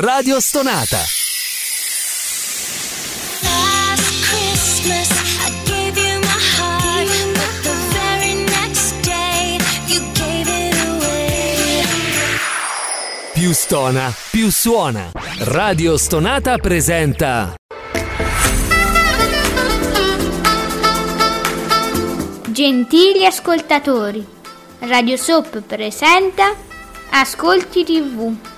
Radio Stonata. Più stona, più suona. Radio Stonata presenta Gentili ascoltatori, Radio Soap presenta Ascolti TV.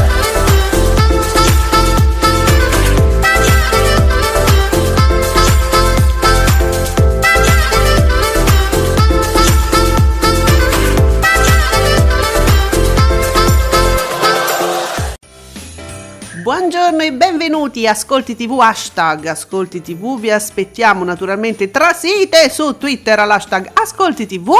Buongiorno e benvenuti. Ascolti TV hashtag Ascolti TV vi aspettiamo naturalmente tra site su Twitter all'hashtag Ascolti TV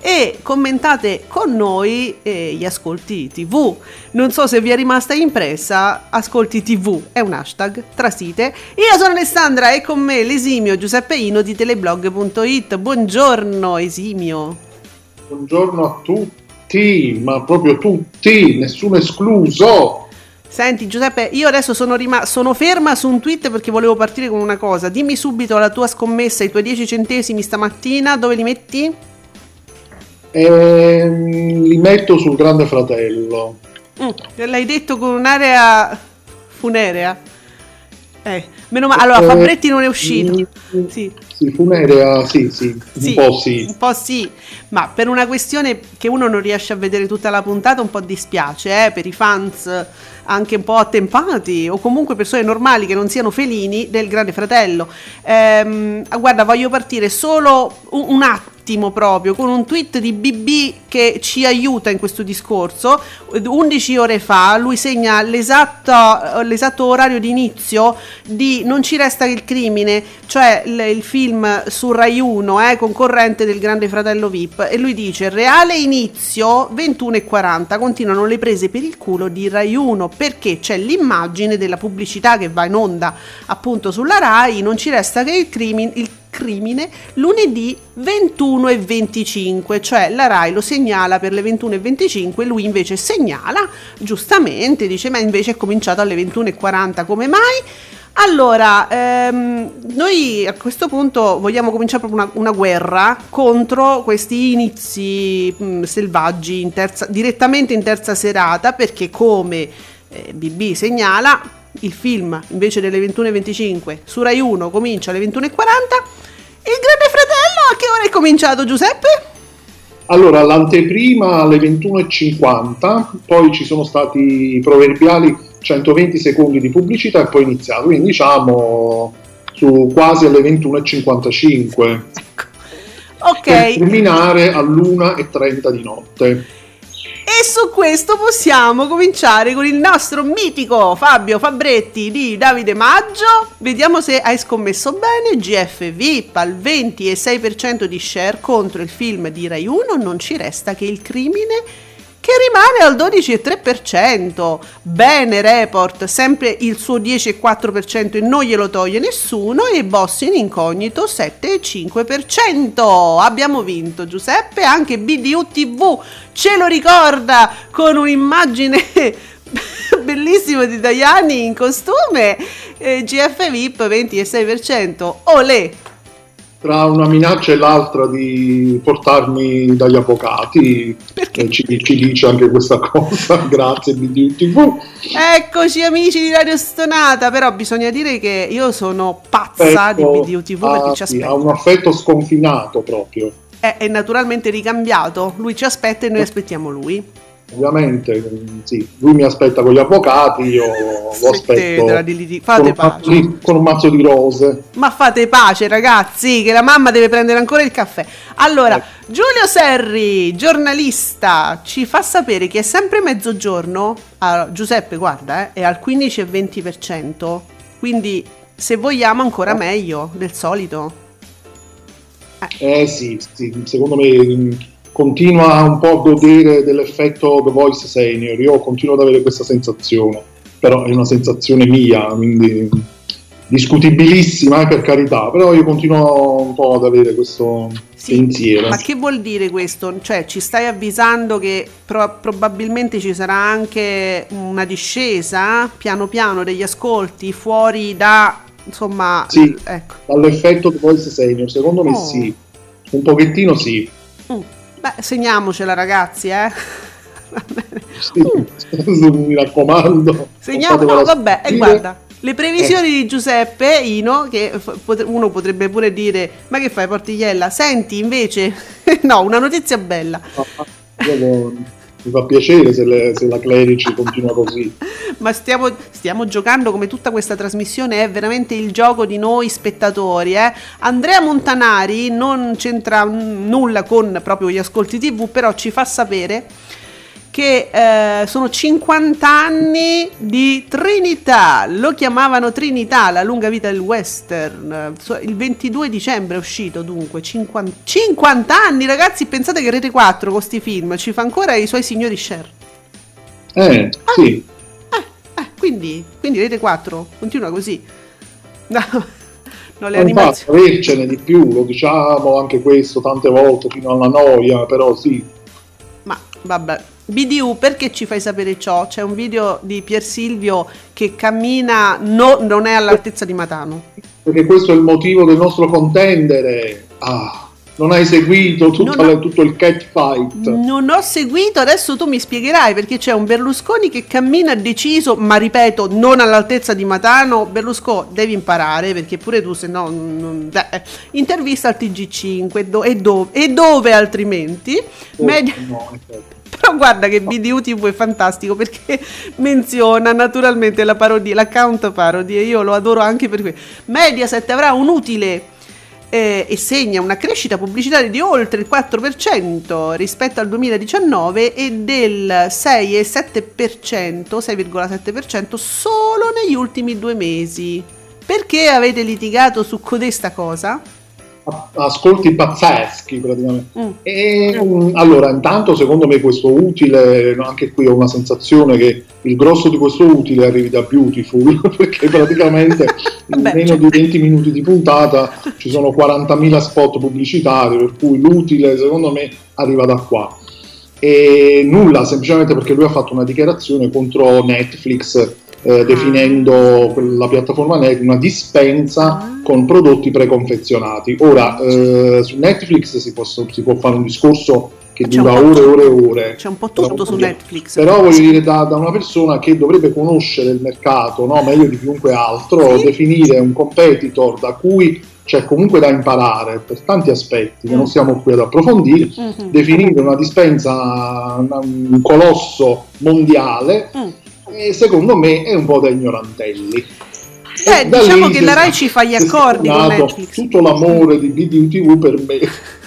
e commentate con noi eh, gli Ascolti TV non so se vi è rimasta impressa Ascolti TV è un hashtag tra site. Io sono Alessandra e con me l'esimio Giuseppe Ino di teleblog.it buongiorno esimio. Buongiorno a tutti, ma proprio tutti, nessuno escluso. Senti Giuseppe, io adesso sono, rima- sono ferma su un tweet perché volevo partire con una cosa. Dimmi subito la tua scommessa, i tuoi 10 centesimi stamattina, dove li metti? Ehm, li metto sul Grande Fratello. Mm, l'hai detto con un'area funerea. Eh, meno male. Allora, Eh, Fabretti non è uscito. mm, Sì. Sì, funerea, sì, sì, un Sì, po' sì. Un po' sì, ma per una questione che uno non riesce a vedere tutta la puntata un po' dispiace, eh, per i fans anche un po' attempati o comunque persone normali che non siano felini del Grande Fratello. Ehm, guarda, voglio partire solo un, un attimo proprio con un tweet di BB che ci aiuta in questo discorso. 11 ore fa lui segna l'esatto, l'esatto orario di inizio di Non ci resta che il crimine, cioè il, il film su Rai 1, eh, concorrente del Grande Fratello VIP, e lui dice reale inizio 21.40, continuano le prese per il culo di Rai 1 perché c'è l'immagine della pubblicità che va in onda appunto sulla Rai, non ci resta che il crimine, il crimine lunedì 21 e 25 cioè la RAI lo segnala per le 21 e 25 lui invece segnala giustamente dice ma invece è cominciato alle 21 e 40 come mai? Allora, ehm, noi a questo punto vogliamo cominciare proprio una, una guerra contro questi inizi mh, selvaggi in terza- direttamente in terza serata perché come eh, BB segnala il film invece delle 21.25 su Rai 1 comincia alle 21.40 il Grande Fratello a che ora è cominciato Giuseppe? Allora, l'anteprima alle 21.50, poi ci sono stati i proverbiali 120 secondi di pubblicità e poi è iniziato, quindi diciamo su quasi alle 21.55 per Ok, terminare all'1.30 di notte. E su questo possiamo cominciare con il nostro mitico Fabio Fabretti di Davide Maggio. Vediamo se hai scommesso bene. GF VIP al 26% di share contro il film di Rai 1. Non ci resta che il crimine che rimane al 12,3%. Bene Report, sempre il suo 10,4% e non glielo toglie nessuno e Boss in incognito 7,5%. Abbiamo vinto Giuseppe, anche BDU TV ce lo ricorda con un'immagine bellissima di Daiani in costume. Eh, GF VIP 26%. Olè! Tra una minaccia e l'altra di portarmi dagli avvocati, Perché? eh, ci, ci dice anche questa cosa, grazie BDU TV. Eccoci amici di Radio Stonata, però bisogna dire che io sono pazza di Affetto BDU TV a- perché ci Ah, sì, ha aspetta. un affetto sconfinato proprio, È, è naturalmente ricambiato, lui ci aspetta e noi aspettiamo lui. Ovviamente, sì, lui mi aspetta con gli avvocati, io lo aspetto con fate un, mazzo pace. di, con un mazzo di rose. Ma fate pace ragazzi, che la mamma deve prendere ancora il caffè. Allora, Eh. Giulio Serri, giornalista, ci fa sapere che è sempre mezzogiorno. Ah, Giuseppe, guarda, eh, è al 15 e 20%, quindi se vogliamo ancora meglio del solito. Eh sì, sì, secondo me continua un po' a godere dell'effetto The Voice Senior, io continuo ad avere questa sensazione, però è una sensazione mia, quindi discutibilissima, per carità, però io continuo un po' ad avere questo Sì, pensiero. Ma che vuol dire questo? Cioè, ci stai avvisando che pro- probabilmente ci sarà anche una discesa piano piano degli ascolti fuori da insomma, Sì. ecco. Dall'effetto The Voice Senior, secondo me Oh. sì, un pochettino sì. Mm. Beh, segniamocela ragazzi, eh. Sì, mi raccomando. Segniamo, no, vabbè, e sentire. guarda, le previsioni di Giuseppe Ino, che pot- uno potrebbe pure dire, ma che fai Portigliella? Senti invece, no, una notizia bella, Io- mi fa piacere se, le- se la Clerici continua così. ma stiamo, stiamo giocando come tutta questa trasmissione è veramente il gioco di noi spettatori. eh. Andrea Montanari non c'entra mm, nulla con proprio gli ascolti TV, però ci fa sapere che eh, sono 50 anni di Trinità, lo chiamavano Trinità, la lunga vita del western, Eh, il 22 dicembre è uscito dunque, 50, 50 anni ragazzi, pensate che Rete 4 con questi film ci fa ancora i suoi signori share. Eh, sì. Eh, quindi, quindi Rete 4 continua così. No, no, le animazioni. avercene di più, lo diciamo anche questo tante volte fino alla noia, però sì. Ma vabbè. BDU, perché ci fai sapere ciò? C'è un video di Pier Silvio che cammina, no- non è all'altezza di Matano. Perché questo è il motivo del nostro contendere. Ah, non hai seguito tutta Non ho- tutto il cat fight. Non ho seguito, adesso tu mi spiegherai perché c'è un Berlusconi che cammina deciso, ma ripeto, non all'altezza di Matano. Berlusconi, devi imparare perché pure tu, se no, non- beh, eh, intervista al TG5 do- e, do- e dove altrimenti? Oh, Media- no, infatti. Però guarda che BDU TV è fantastico perché menziona naturalmente la parodia, l'account parody e io lo adoro anche per questo. Mediaset avrà un utile eh, e segna una crescita pubblicitaria di oltre il 4% rispetto al 2019 e del 6,7%, 6,7% solo negli ultimi due mesi. Perché avete litigato su codesta cosa? Ascolti pazzeschi praticamente. Mm. E, mm, allora, intanto secondo me questo utile, anche qui ho una sensazione che il grosso di questo utile arrivi da Beautiful, perché praticamente in meno di 20 minuti di puntata ci sono 40.000 spot pubblicitari, per cui l'utile secondo me arriva da qua. E nulla, semplicemente perché lui ha fatto una dichiarazione contro Netflix eh, definendo la piattaforma Netflix una dispensa Ah. con prodotti preconfezionati. Ora, eh, su Netflix si, posso- si può fare un discorso che C'è dura ore e ore e ore. C'è un po' tutto Però su Netflix. Però voglio dire da, da una persona che dovrebbe conoscere il mercato no? meglio di chiunque altro, Sì. definire un competitor da cui c'è comunque da imparare per tanti aspetti che Mm. non stiamo qui ad approfondire, Mhm. definire una dispensa un colosso mondiale Mm. E secondo me è un po' da ignorantelli. Beh, diciamo che la Rai ci fa gli accordi con Netflix. Tutto l'amore di BDU TV per me.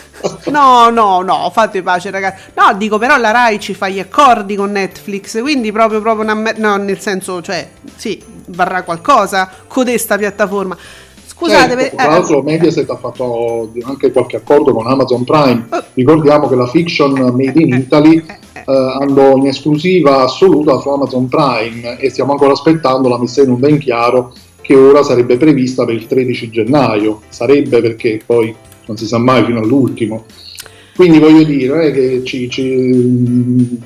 No, no, no, fate pace ragazzi. No, dico però la Rai ci fa gli accordi con Netflix, quindi proprio, proprio una me- no, nel senso, cioè, sì, varrà qualcosa codesta piattaforma. Scusate, Certo, per- tra eh, l'altro Mediaset ha fatto anche qualche accordo con Amazon Prime. Oh. Ricordiamo che la fiction Made in Italy eh, andò in esclusiva assoluta su Amazon Prime e stiamo ancora aspettando la messa in onda in chiaro che ora sarebbe prevista per il 13 gennaio. Sarebbe perché poi non si sa mai fino all'ultimo. Quindi voglio dire è che ci, ci-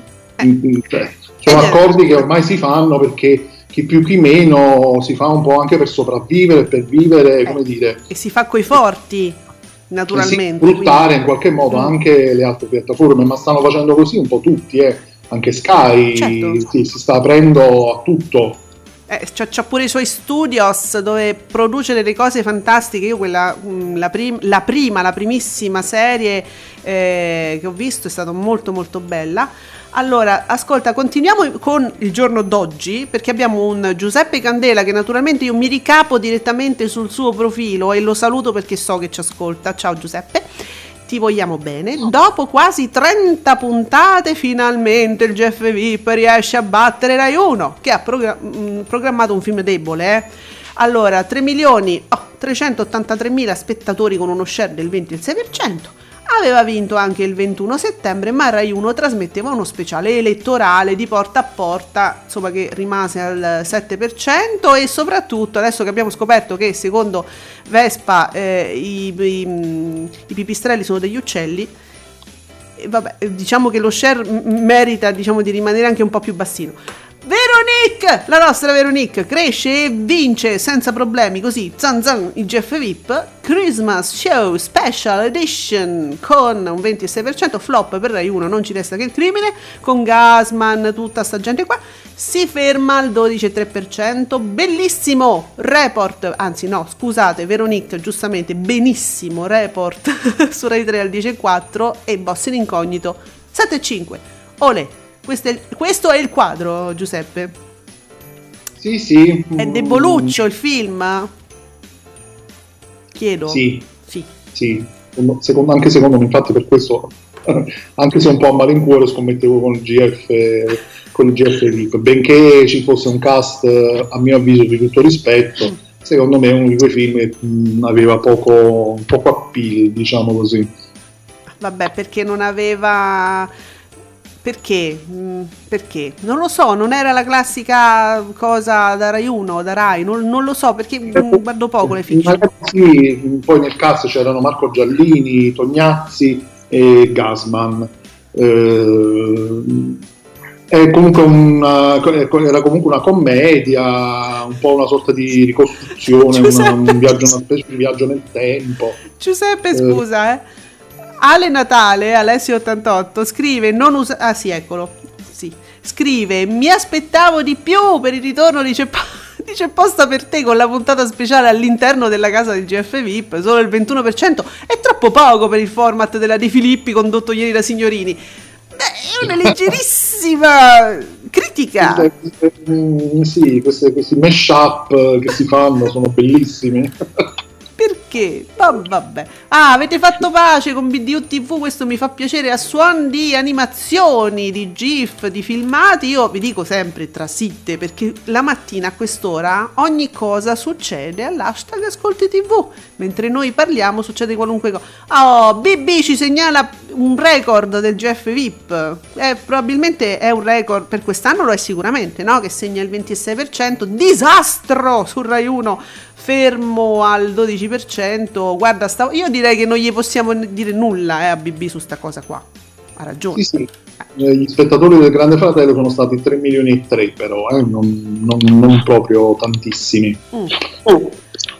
cioè, sono Eh, accordi che ormai si fanno perché chi più chi meno si fa un po' anche per sopravvivere, per vivere, come dire, e si fa coi forti, e naturalmente. sfruttare quindi- in qualche modo Mm. anche le altre piattaforme, ma stanno facendo così un po' tutti, eh. anche Sky Certo. sì, si sta aprendo a tutto. Eh, c'ha, c'ha pure i suoi studios dove produce delle cose fantastiche. Io quella, mm, la, prim- la prima, la primissima serie eh, che ho visto è stata molto molto bella. Allora, ascolta, continuiamo con il giorno d'oggi perché abbiamo un Giuseppe Candela che naturalmente io mi ricapo direttamente sul suo profilo e lo saluto perché so che ci ascolta. Ciao Giuseppe. Ti vogliamo bene. Dopo quasi 30 puntate, finalmente il Jeff VIP riesce a battere Rai 1, che ha mh, programmato un film debole. eh. Allora, 3 milioni, oh, 383 mila spettatori con uno share del 26%. Aveva vinto anche il 21 settembre, ma Rai 1 trasmetteva uno speciale elettorale di porta a porta, insomma che rimase al 7% e soprattutto adesso che abbiamo scoperto che secondo Vespa eh, i, i- i pipistrelli sono degli uccelli, e vabbè, eh, diciamo che lo share merita diciamo, di rimanere anche un po' più bassino. Veronique, la nostra Veronique, cresce e vince senza problemi, così, zan zan, il Jeff VIP, Christmas Show Special Edition con un 26%, flop per Rai 1, non ci resta che il crimine, con Gasman, tutta sta gente qua, si ferma al 12,3%, bellissimo report, anzi no, scusate, Veronique, giustamente, benissimo report su Rai 3 al 10,4 e Boss in incognito 7,5. Olè, questo è, il, questo è il quadro, Giuseppe. Sì, sì. È deboluccio il film? Chiedo. Sì, Sì. sì. Secondo- anche secondo me, infatti per questo, anche se un po' a malincuore, scommettevo con il GF, con il GF VIP. Benché ci fosse un cast, a mio avviso, di tutto rispetto, secondo me è uno di quei film che mh, aveva poco, poco appeal, diciamo così. Vabbè, perché non aveva... Perché? Mm, Perché? Non lo so, non era la classica cosa da Rai 1, da Rai, non, non lo so, perché guardo poco le fiction. Sì, poi nel cast c'erano Marco Giallini, Tognazzi e Gasman. Eh, è comunque una, era comunque una commedia, un po' una sorta di ricostruzione, una- Giuseppe. un, viaggio, una specie di viaggio nel tempo. Giuseppe, scusa, eh. Ale Natale, Alessio88, scrive non usa... Ah sì, eccolo. Sì. Scrive, mi aspettavo di più per il ritorno di C'è, di C'è posta per te con la puntata speciale all'interno della casa del GF VIP, solo il 21%. È troppo poco per il format della De Filippi condotto ieri da Signorini. Beh, è una leggerissima critica. Sì, queste- questi mash-up che si fanno sono bellissimi. Perché? Ma vabbè. Ah, avete fatto pace con BDU TV, questo mi fa piacere. A suon di animazioni, di GIF, di filmati, io vi dico sempre tra sitte, perché la mattina a quest'ora ogni cosa succede all'hashtag Ascolti TV. Mentre noi parliamo succede qualunque cosa. Oh, BB ci segnala un record del GF VIP. Eh, probabilmente è un record per quest'anno, lo è sicuramente, no? Che segna il 26%. Disastro su Rai 1 fermo al 12%. Guarda, stavo- io direi che non gli possiamo dire nulla eh, a BB su sta cosa qua. Ha ragione. Sì, sì. Eh, Gli spettatori del Grande Fratello sono stati 3 milioni e 3 però, eh, non, non- non proprio tantissimi. Mm.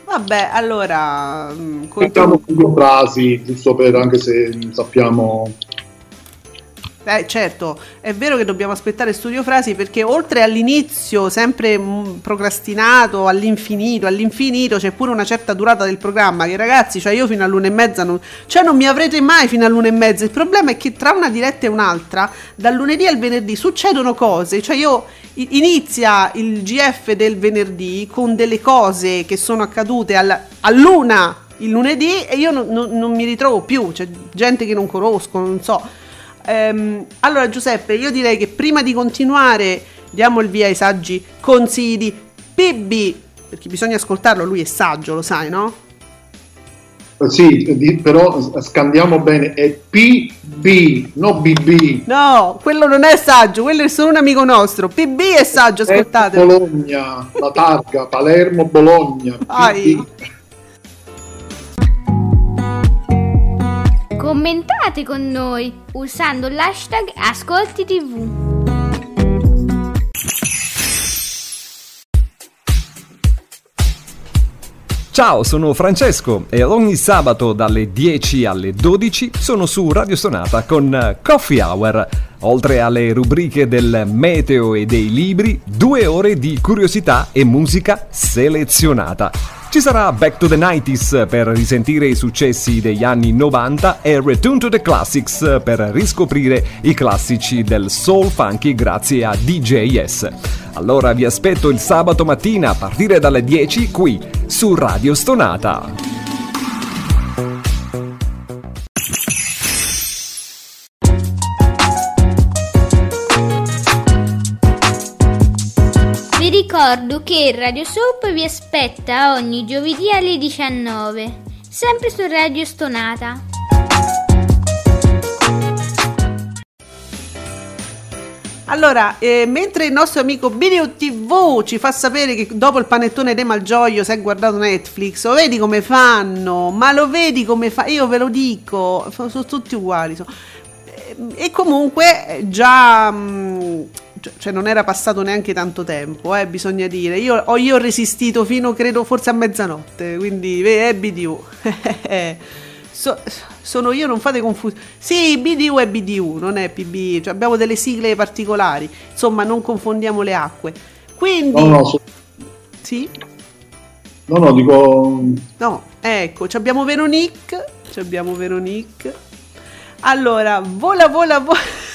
Vabbè, allora mm, contro- due frasi, giusto per anche se sappiamo... Eh, certo, è vero che dobbiamo aspettare studio frasi perché oltre all'inizio sempre mm, procrastinato all'infinito, all'infinito c'è pure una certa durata del programma che ragazzi, cioè io fino all'una e mezza non, cioè non mi avrete mai fino all'una e mezza. Il problema è che tra una diretta e un'altra, dal lunedì al venerdì succedono cose, cioè io inizia il GF del venerdì con delle cose che sono accadute al- all'una il lunedì e io non, non- non mi ritrovo più, c'è gente che non conosco, non so. Ehm, allora Giuseppe, io direi che prima di continuare diamo il via ai saggi consigli di PB, perché bisogna ascoltarlo, lui è saggio, lo sai, no? Sì, però scandiamo bene, è PB, no BB. No, quello non è saggio, quello è solo un amico nostro. PB è saggio, ascoltate. Bologna, la targa, Palermo, Bologna. Vai. PB. Commentate con noi usando l'hashtag Ascolti TV. Ciao, sono Francesco e ogni sabato dalle 10 alle 12 sono su Radio Sonata con Coffee Hour. Oltre alle rubriche del meteo e dei libri, due ore di curiosità e musica selezionata. Ci sarà Back to the 90s per risentire i successi degli anni 90 e Return to the Classics per riscoprire i classici del soul funky grazie a DJS. Allora vi aspetto il sabato mattina a partire dalle 10 qui su Radio Stonata. ricordo che Radio Soap vi aspetta ogni giovedì alle 19, sempre su Radio Stonata. Allora, eh, mentre il nostro amico Bineo TV ci fa sapere che dopo il panettone dei Malgioglio si è guardato Netflix, lo vedi come fanno? Ma lo vedi come fa? Io ve lo dico, sono, sono tutti uguali. Sono. E comunque eh, già... mm, cioè- cioè non era passato neanche tanto tempo, eh, bisogna dire. Io ho, io ho resistito fino, credo, forse a mezzanotte, quindi eh, BDU. So- sono io, non fate confusione. Sì, BDU è BDU, non è PB, cioè abbiamo delle sigle particolari. Insomma, non confondiamo le acque. Quindi, No, no, so- sì, no, no, dico... no, ecco, abbiamo Veronique, ci abbiamo Veronique. Allora, vola, vola, vola.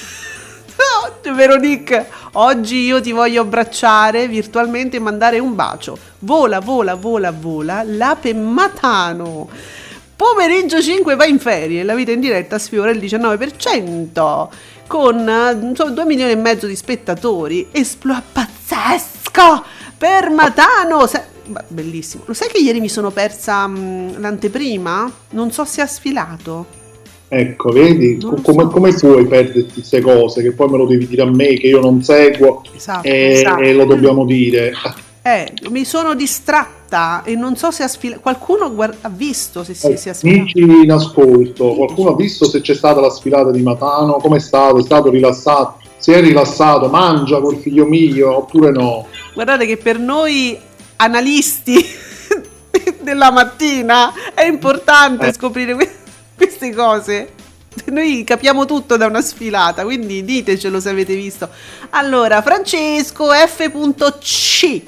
No, Veronique, oggi io ti voglio abbracciare virtualmente e mandare un bacio. Vola, vola, vola, vola, l'ape matano. Pomeriggio 5 va in ferie, la vita in diretta sfiora il 19% con insomma, 2 milioni e mezzo di spettatori. Esploa pazzesco per Matano. Se- ma- bellissimo. Lo sai che ieri mi sono persa mh, l'anteprima? Non so se ha sfilato. Ecco, vedi, lo come, so. come puoi perderti queste cose che poi me lo devi dire a me che io non seguo Esatto, e, esatto. e lo dobbiamo dire. Eh, mi sono distratta e non so se ha sfilato. Qualcuno guar- ha visto se si, si è sfilato. Amici in ascolto, qualcuno ha visto se c'è stata la sfilata di Matano? Come è stato? È stato rilassato? Si è rilassato? Mangia col figlio mio oppure no? Guardate che per noi analisti della mattina è importante Eh. scoprire que- queste cose. Noi capiamo tutto da una sfilata, quindi ditecelo se avete visto. Allora, Francesco F.C.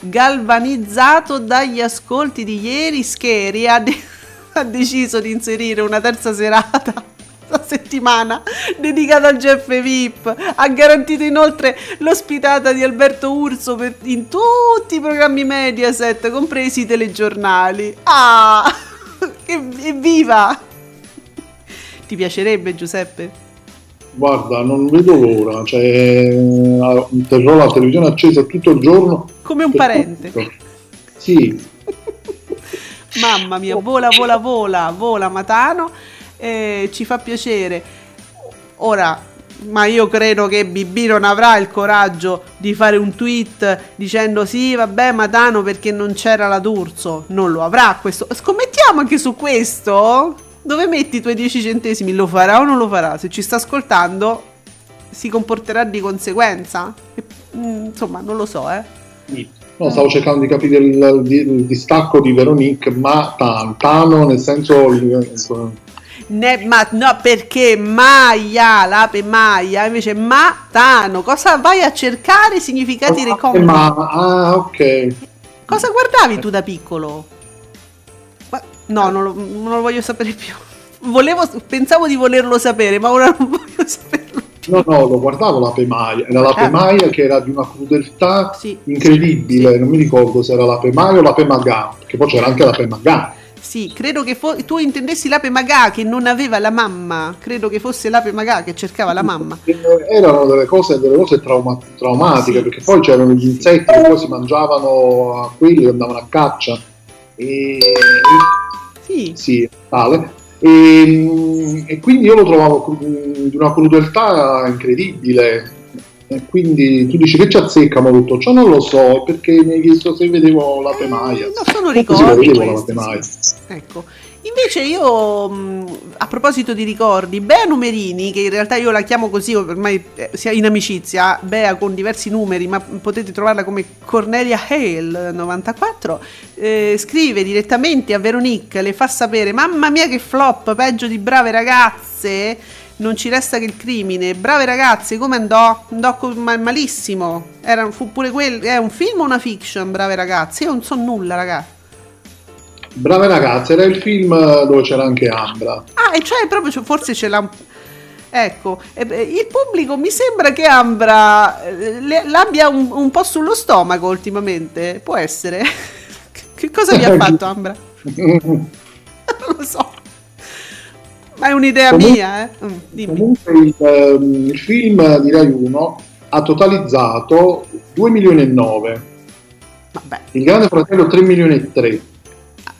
Galvanizzato dagli ascolti di ieri, Scheri ha, de- ha deciso di inserire una terza serata la settimana dedicata al Jeff VIP. Ha garantito inoltre l'ospitata di Alberto Urso per- in tutti i programmi Mediaset, compresi i telegiornali. Ah! Evviva! Ti piacerebbe Giuseppe? Guarda, non vedo l'ora, cioè eh, terrò la televisione accesa tutto il giorno. Come un parente. tutto. Sì, Mamma mia, vola, vola, vola, vola Matano, eh, ci fa piacere. Ora, ma io credo che BB non avrà il coraggio di fare un tweet dicendo sì, vabbè, Matano perché non c'era la D'Urso. Non lo avrà questo. Scommettiamo anche su questo? Dove metti i tuoi 10 centesimi? Lo farà o non lo farà? Se ci sta ascoltando, si comporterà di conseguenza? E, mm, insomma, non lo so, eh. no, stavo cercando di capire il, il- il distacco di Veronique, ma tan- Tano nel senso... Ne- ma no, perché Maia, l'ape Maia, invece Matano, cosa vai a cercare significati reconditi? Ma, ah, ok. Cosa guardavi tu da piccolo? No, non lo, non lo voglio sapere più. Volevo, pensavo di volerlo sapere, ma ora non voglio saperlo più. No, no, lo guardavo la Pemaia, era la Eh. Pemaia che era di una crudeltà Sì. incredibile, Sì. non mi ricordo se era la Pemaia o la Pemagà, che poi c'era anche la Pemagà. Sì, credo che fo- tu intendessi l'ape Magà che non aveva la mamma. Credo che fosse l'ape Magà che cercava la mamma. Eh, Erano delle cose, delle cose trauma- traumatiche, Sì. perché poi c'erano gli insetti che poi si mangiavano a quelli che andavano a caccia. E, Sì, sì, tale. E, e quindi io lo trovavo di una crudeltà incredibile. E quindi tu dici che ci azzecca tutto ciò? Non lo so, perché mi hai chiesto se vedevo la Pemaia. Eh, no, sono Sì, ricordi lo vedevo la sì. Ecco. Invece io, mh, a proposito di ricordi, Bea Numerini, che in realtà io la chiamo così ormai eh, sia in amicizia, Bea con diversi numeri, ma potete trovarla come Cornelia Hale 94, eh, scrive direttamente a Veronique, le fa sapere, mamma mia che flop, peggio di brave ragazze, non ci resta che il crimine, brave ragazze, come andò? Andò malissimo, Era, fu pure quel, è un film o una fiction, brave ragazze? Io non so nulla ragazzi. Brave ragazze, era il film dove c'era anche Ambra. Ah, e cioè proprio forse ce l'ha. Ecco, il pubblico mi sembra che Ambra eh, l'abbia un, un po' sullo stomaco ultimamente. Può essere. che cosa vi ha fatto Ambra? non lo so. Ma è un'idea Comunque- mia, eh? Mm. Comunque il, ehm, il film di Rai 1 ha totalizzato 2 milioni e 9, Vabbè, il Grande Fratello 3 milioni e 3.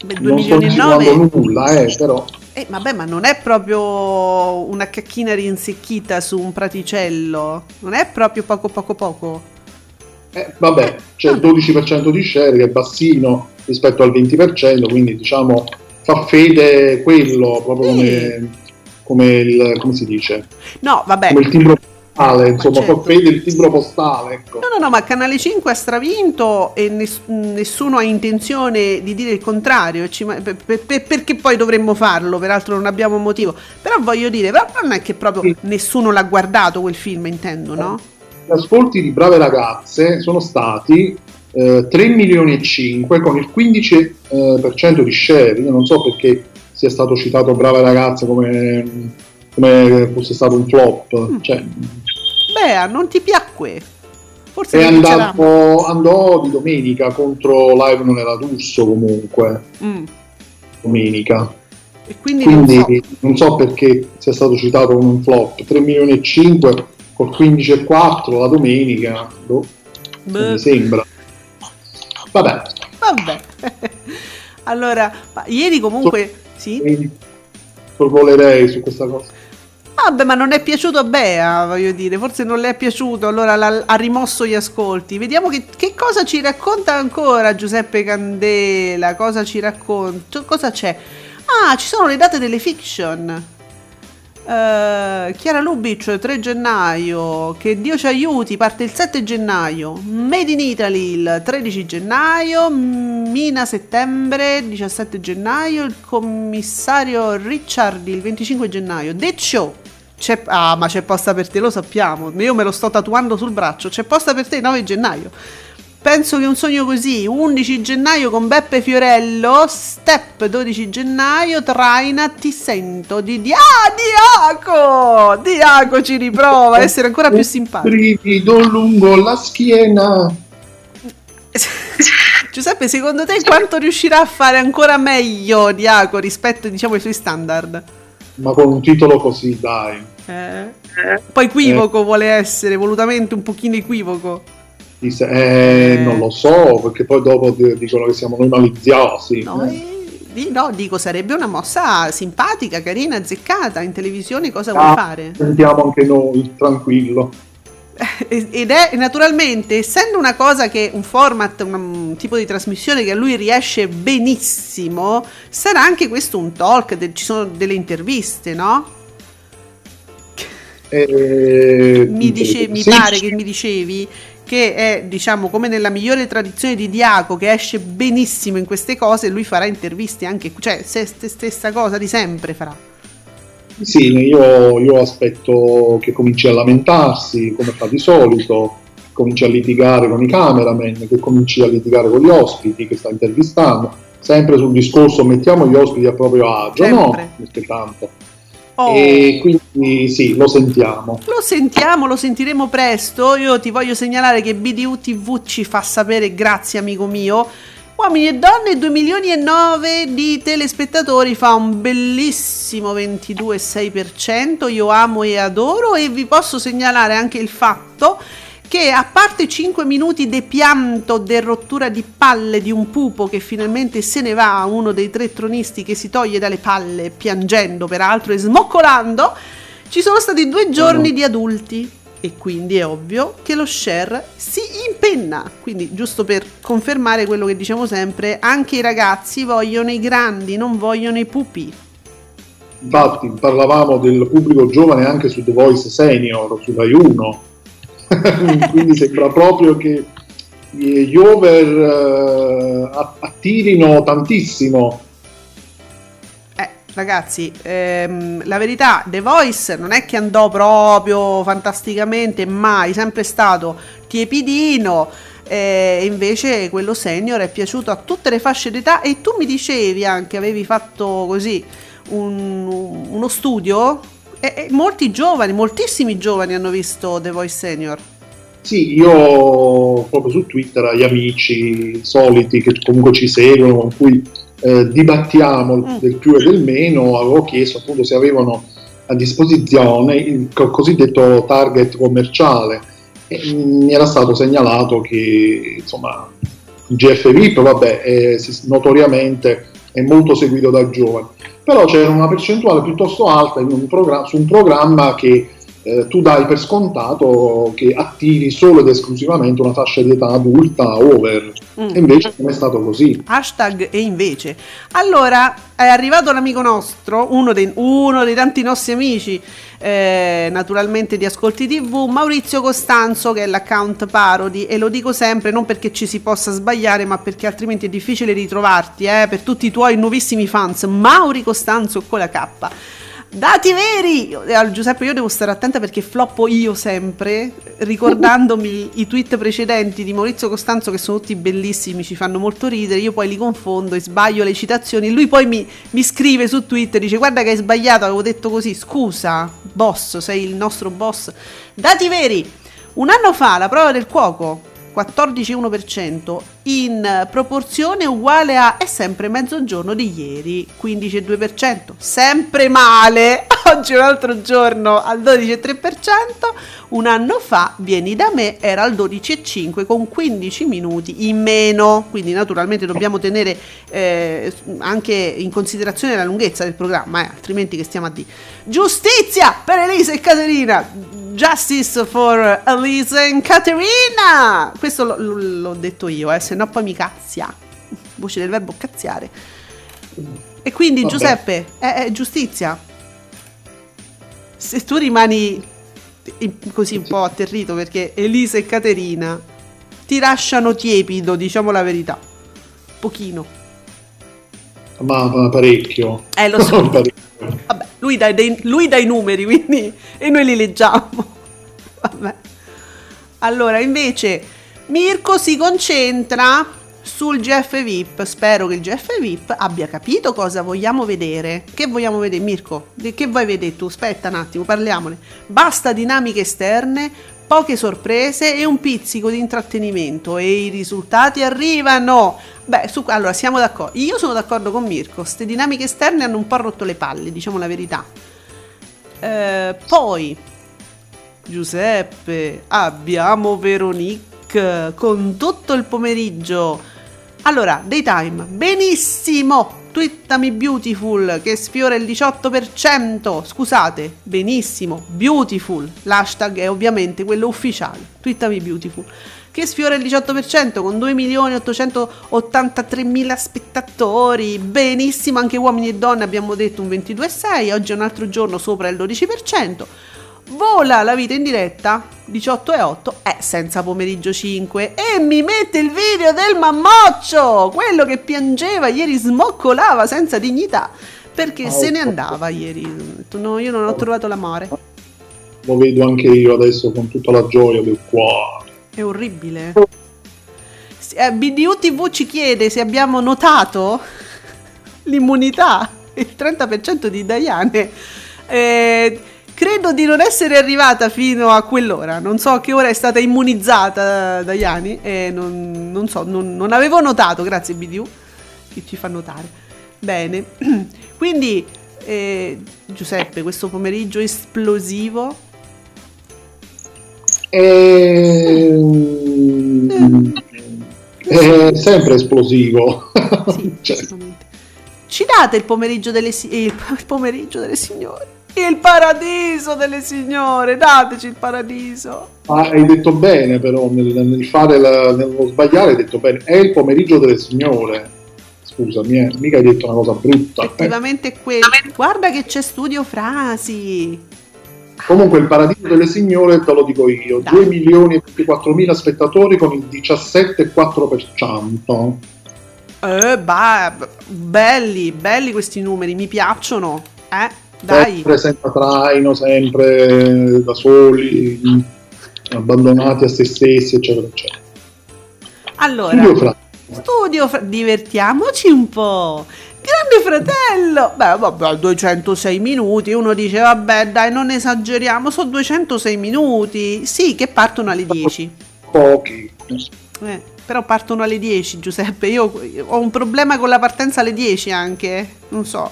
Beh, 2 Non sto milioni e 9. insinuando nulla, eh, però. Eh, vabbè, ma non è proprio una cacchina rinsecchita su un praticello. Non è proprio poco poco poco. Eh, vabbè, c'è il 12% di share che è bassino rispetto al 20%, quindi diciamo fa fede quello, proprio come, come, il, come si dice, No, vabbè. come il timbro postale, insomma, certo. fede il timbro postale, ecco. No, no, no, ma Canale 5 ha stravinto e ness- nessuno ha intenzione di dire il contrario. ma- per- per- per- perché poi dovremmo farlo? Peraltro non abbiamo motivo. Però voglio dire, però non è che proprio Sì. nessuno l'ha guardato quel film, intendo, no? Gli ascolti di Brave Ragazze sono stati eh, 3 milioni e 5 con il 15% eh, per cento di share. Io non so perché sia stato citato Brave Ragazze come, come fosse stato un flop. Cioè, Beh, non ti piacque. Forse vincerà. andato, andò di domenica contro Live Non era Russo comunque. Mm. Domenica. E quindi, Quindi non so. non so perché sia stato citato come un flop. 3 milioni e 5 col 15,4 la domenica. boh, Beh. mi sembra. Vabbè, Vabbè. allora, ieri comunque... Sì? quindi sorvolerei su questa cosa. Vabbè, ma non è piaciuto a Bea, voglio dire, forse non le è piaciuto, allora ha rimosso gli ascolti. Vediamo che, che cosa ci racconta ancora Giuseppe Candela, cosa ci racconta, cosa c'è? Ah, ci sono le date delle fiction. Eh, Chiara Lubic 3 gennaio, che Dio ci aiuti, parte il 7 gennaio, Made in Italy il 13 gennaio, Mina settembre 17 gennaio, il commissario Ricciardi il 25 gennaio, The Show. C'è, ah, ma c'è posta per te, lo sappiamo. Io me lo sto tatuando sul braccio. C'è posta per te 9 gennaio. Penso che un sogno così, 11 gennaio con Beppe Fiorello, Step 12 gennaio, Traina ti sento di Dia- ah, Diaco! Diaco ci riprova a essere ancora più simpatico. Brivido lungo la schiena. Giuseppe, secondo te quanto riuscirà a fare ancora meglio Diaco rispetto diciamo ai suoi standard? Ma con un titolo così, dai. Eh? Poi equivoco vuole essere, volutamente un pochino equivoco. Dice, eh, Eh. Non lo so, perché poi dopo di- dicono che siamo noi maliziosi. No, eh, no, dico, sarebbe una mossa simpatica, carina, azzeccata. In televisione cosa vuoi Ah, fare? Sentiamo anche noi, tranquillo. Ed è naturalmente, essendo una cosa che un format, un, un tipo di trasmissione che a lui riesce benissimo, sarà anche questo un talk, de- ci sono delle interviste, no? Eh, Mi, dice- mi sì, pare che mi dicevi che è, diciamo, come nella migliore tradizione di Diaco, che esce benissimo in queste cose, lui farà interviste anche, cioè, se- ste- stessa cosa di sempre farà. Sì, io, io aspetto che cominci a lamentarsi come fa di solito, cominci a litigare con i cameraman, che cominci a litigare con gli ospiti che sta intervistando, sempre sul discorso mettiamo gli ospiti a proprio agio, no? Sempre. Perché tanto. Oh. E quindi sì, lo sentiamo. Lo sentiamo, lo sentiremo presto. Io ti voglio segnalare che BDU TV ci fa sapere, grazie amico mio. Uomini e donne, 2 milioni e 9 di telespettatori fa un bellissimo 22,6%. Io amo e adoro e vi posso segnalare anche il fatto che a parte 5 minuti di pianto de rottura di palle di un pupo che finalmente se ne va, uno dei tre tronisti che si toglie dalle palle piangendo peraltro e smoccolando, ci sono stati due giorni di adulti e quindi è ovvio che lo share si impenna. Quindi giusto per confermare quello che diciamo sempre, anche i ragazzi vogliono i grandi, non vogliono i pupi. Infatti parlavamo del pubblico giovane anche su The Voice Senior, su Rai 1, quindi sembra proprio che gli over eh, attirino tantissimo. Eh, ragazzi, ehm, la verità, The Voice non è che andò proprio fantasticamente, mai, sempre stato tiepidino. E invece quello senior è piaciuto a tutte le fasce d'età. E tu mi dicevi anche, avevi fatto così un- uno studio. E, e molti giovani, moltissimi giovani hanno visto The Voice Senior. Sì, io proprio su Twitter agli amici soliti che comunque ci seguono, con cui eh, dibattiamo Mm. del più e del meno, avevo chiesto appunto se avevano a disposizione il co- cosiddetto target commerciale. E mi era stato segnalato che insomma il GF VIP vabbè, è- notoriamente è molto seguito dai giovani. Però c'era una percentuale piuttosto alta un programma- su un programma che eh, tu dai per scontato che attivi solo ed esclusivamente una fascia di età adulta over. Mm. E invece non è stato così. Hashtag e invece. Allora, è arrivato l'amico nostro, uno dei, uno dei tanti nostri amici, eh, naturalmente di Ascolti TV, Maurizio Costanzo, che è l'account parody, e lo dico sempre non perché ci si possa sbagliare, ma perché altrimenti è difficile ritrovarti, eh, per tutti i tuoi nuovissimi fans. Mauri Costanzo con la K. Dati veri! Eh, Giuseppe, io devo stare attenta perché floppo io sempre, ricordandomi i tweet precedenti di Maurizio Costanzo che sono tutti bellissimi, ci fanno molto ridere, io poi li confondo e sbaglio le citazioni. Lui poi mi, mi scrive su Twitter, dice guarda che hai sbagliato, avevo detto così, scusa, boss, sei il nostro boss. Dati veri! Un anno fa la prova del cuoco 14,1% in proporzione uguale a è sempre mezzogiorno di ieri 15,2% sempre male. Oggi un altro giorno al 12,3% un anno fa vieni da me era al 12,5 con 15 minuti in meno. Quindi naturalmente dobbiamo tenere eh, anche in considerazione la lunghezza del programma eh, altrimenti che stiamo a dire giustizia per Elisa e Caterina. Justice for Elisa and Caterina. Questo lo- lo- l'ho detto io eh, se no poi mi cazzia voce del verbo cazziare e quindi Vabbè. Giuseppe è, è giustizia se tu rimani così un po' atterrito perché Elisa e Caterina ti lasciano tiepido diciamo la verità pochino Ma, ma parecchio. eh lo so. Vabbè, lui dà, dei, lui dà i numeri, quindi e noi li leggiamo. Vabbè. Allora, invece, Mirko si concentra sul GF VIP. Spero che il GF VIP abbia capito cosa vogliamo vedere. Che vogliamo vedere, Mirko? Che vuoi vedere tu? Aspetta un attimo, parliamone. Basta dinamiche esterne, poche sorprese e un pizzico di intrattenimento. E i risultati arrivano. Beh, su, allora siamo d'accordo. Io sono d'accordo con Mirko. Queste dinamiche esterne hanno un po' rotto le palle, diciamo la verità. Eh, poi, Giuseppe, abbiamo Veronique con tutto il pomeriggio. Allora, daytime, benissimo. Twittami Beautiful che sfiora il 18%. Scusate, benissimo, Beautiful. L'hashtag è ovviamente quello ufficiale. Twittami Beautiful che sfiora il 18% con 2.883.000 spettatori. Benissimo, anche uomini e donne abbiamo detto un 22,6. Oggi è un altro giorno sopra il 12%. Vola la vita in diretta 18,8 è senza pomeriggio 5 e mi mette il video del mammoccio quello che piangeva ieri smoccolava senza dignità perché Ah, se ne andava ieri. Detto, no io non ho trovato l'amore. Lo vedo anche io adesso con tutta la gioia del cuore. è orribile. Eh, BDU TV ci chiede se abbiamo notato l'immunità il 30% di Diane. Eh, credo di non essere arrivata fino a quell'ora. Non so a che ora è stata immunizzata Diane e non, non so non, non avevo notato. Grazie BDU che ci fa notare. Bene. Quindi eh, Giuseppe questo pomeriggio esplosivo? Ehm, È sempre esplosivo. Sì, Cioè. Ci date il pomeriggio delle si- il pomeriggio delle signore? Il paradiso delle signore, dateci il paradiso. ah, hai detto bene, però, nel, nel fare la- nello sbagliare hai detto bene. È il pomeriggio delle signore. Scusami, eh, mica hai detto una cosa brutta. eh. Effettivamente è quello. Guarda che c'è studio frasi. Comunque il paradiso delle signore te lo dico io, Dai. 2 milioni e 24 mila spettatori con il 17,4%. Eh, bah, belli, belli questi numeri, mi piacciono. Eh, dai. Sempre senza traino, sempre da soli, abbandonati a se stessi, eccetera, eccetera. Allora, Studio Fra- Studio, fra- divertiamoci un po'. Grande fratello, beh, vabbè, 206 minuti. Uno dice, vabbè, dai, non esageriamo, sono 206 minuti. Sì, che partono alle 10. pochi. Eh, però partono alle 10, Giuseppe. Io ho un problema con la partenza alle 10 anche. Non so.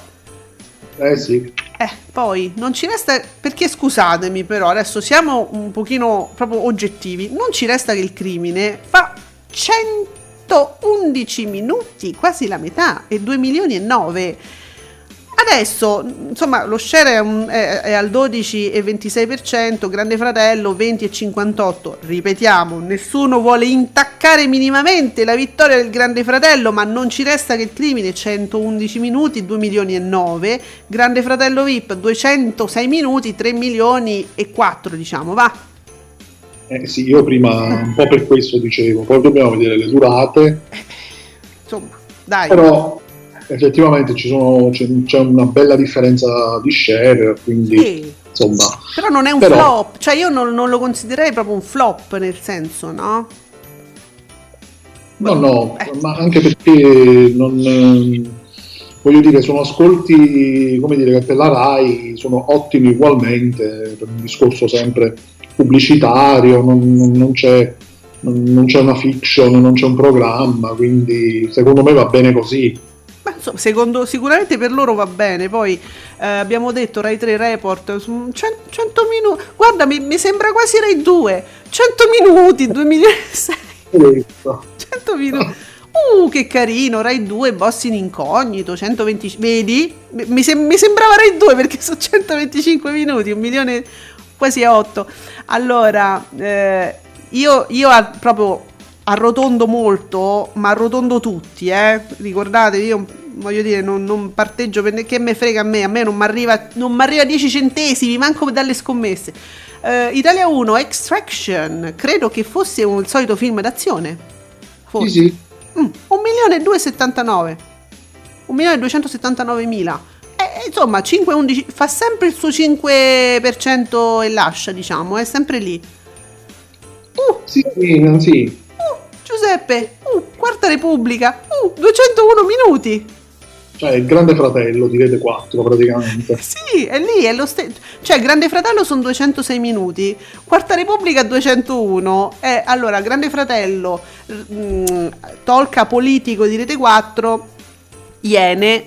Eh sì, Eh, poi non ci resta. Perché scusatemi, però, adesso siamo un pochino proprio oggettivi. Non ci resta che il crimine fa 111 minuti, quasi la metà, e 2 milioni e 9. Adesso, insomma, lo share è, un- è- è al 12,26%, Grande Fratello 20,58%. Ripetiamo, nessuno vuole intaccare minimamente la vittoria del Grande Fratello, ma non ci resta che il crimine 111 minuti, 2 milioni e 9. Grande Fratello VIP 206 minuti, 3 milioni e 4, diciamo, va. Eh, sì, io prima un po' per questo dicevo, poi dobbiamo vedere le durate, Insomma, dai. però effettivamente ci sono- c'è, c'è una bella differenza di share, quindi Sì. insomma... Però non è un Però- flop, cioè io non, non lo considererei proprio un flop nel senso, no? No, no, Eh. ma anche perché non, ehm, voglio dire, sono ascolti, come dire, che per la RAI sono ottimi ugualmente, per un discorso sempre pubblicitario, non, non- c'è, non c'è una fiction, non c'è un programma, quindi secondo me va bene così. Ma insomma, secondo, sicuramente per loro va bene. Poi eh, abbiamo detto Rai 3 Report su 100, minuti. Guarda, mi, mi sembra quasi Rai 2. 100 minuti, 2 milioni e 6. 100 minuti. Uh, che carino, Rai 2, boss in incognito, 120... Vedi? Mi, sem- mi sembrava Rai 2 perché sono 125 minuti, un milione quasi a 8. Allora, eh, io, io proprio arrotondo molto, ma arrotondo tutti, eh. Ricordatevi, io voglio dire, non, non parteggio per che me frega a me, a me non mi arriva, non m'arriva 10 centesimi, manco dalle scommesse. Eh, Italia 1, Extraction, credo che fosse un il solito film d'azione. Forse. Sì, sì. Mm, 1 milione e 279 1 milione e 279 mila Eh, insomma 5 11 fa sempre il suo 5% e lascia diciamo è sempre lì uh, Sì, sì, sì. Giuseppe uh, quarta repubblica uh, 201 minuti Cioè, il grande fratello di Rete 4 praticamente. Sì, è lì, è lo stesso. Cioè, Grande Fratello sono 206 minuti, Quarta Repubblica 201. E allora, Grande Fratello, mm, Tolca politico di Rete 4, Iene,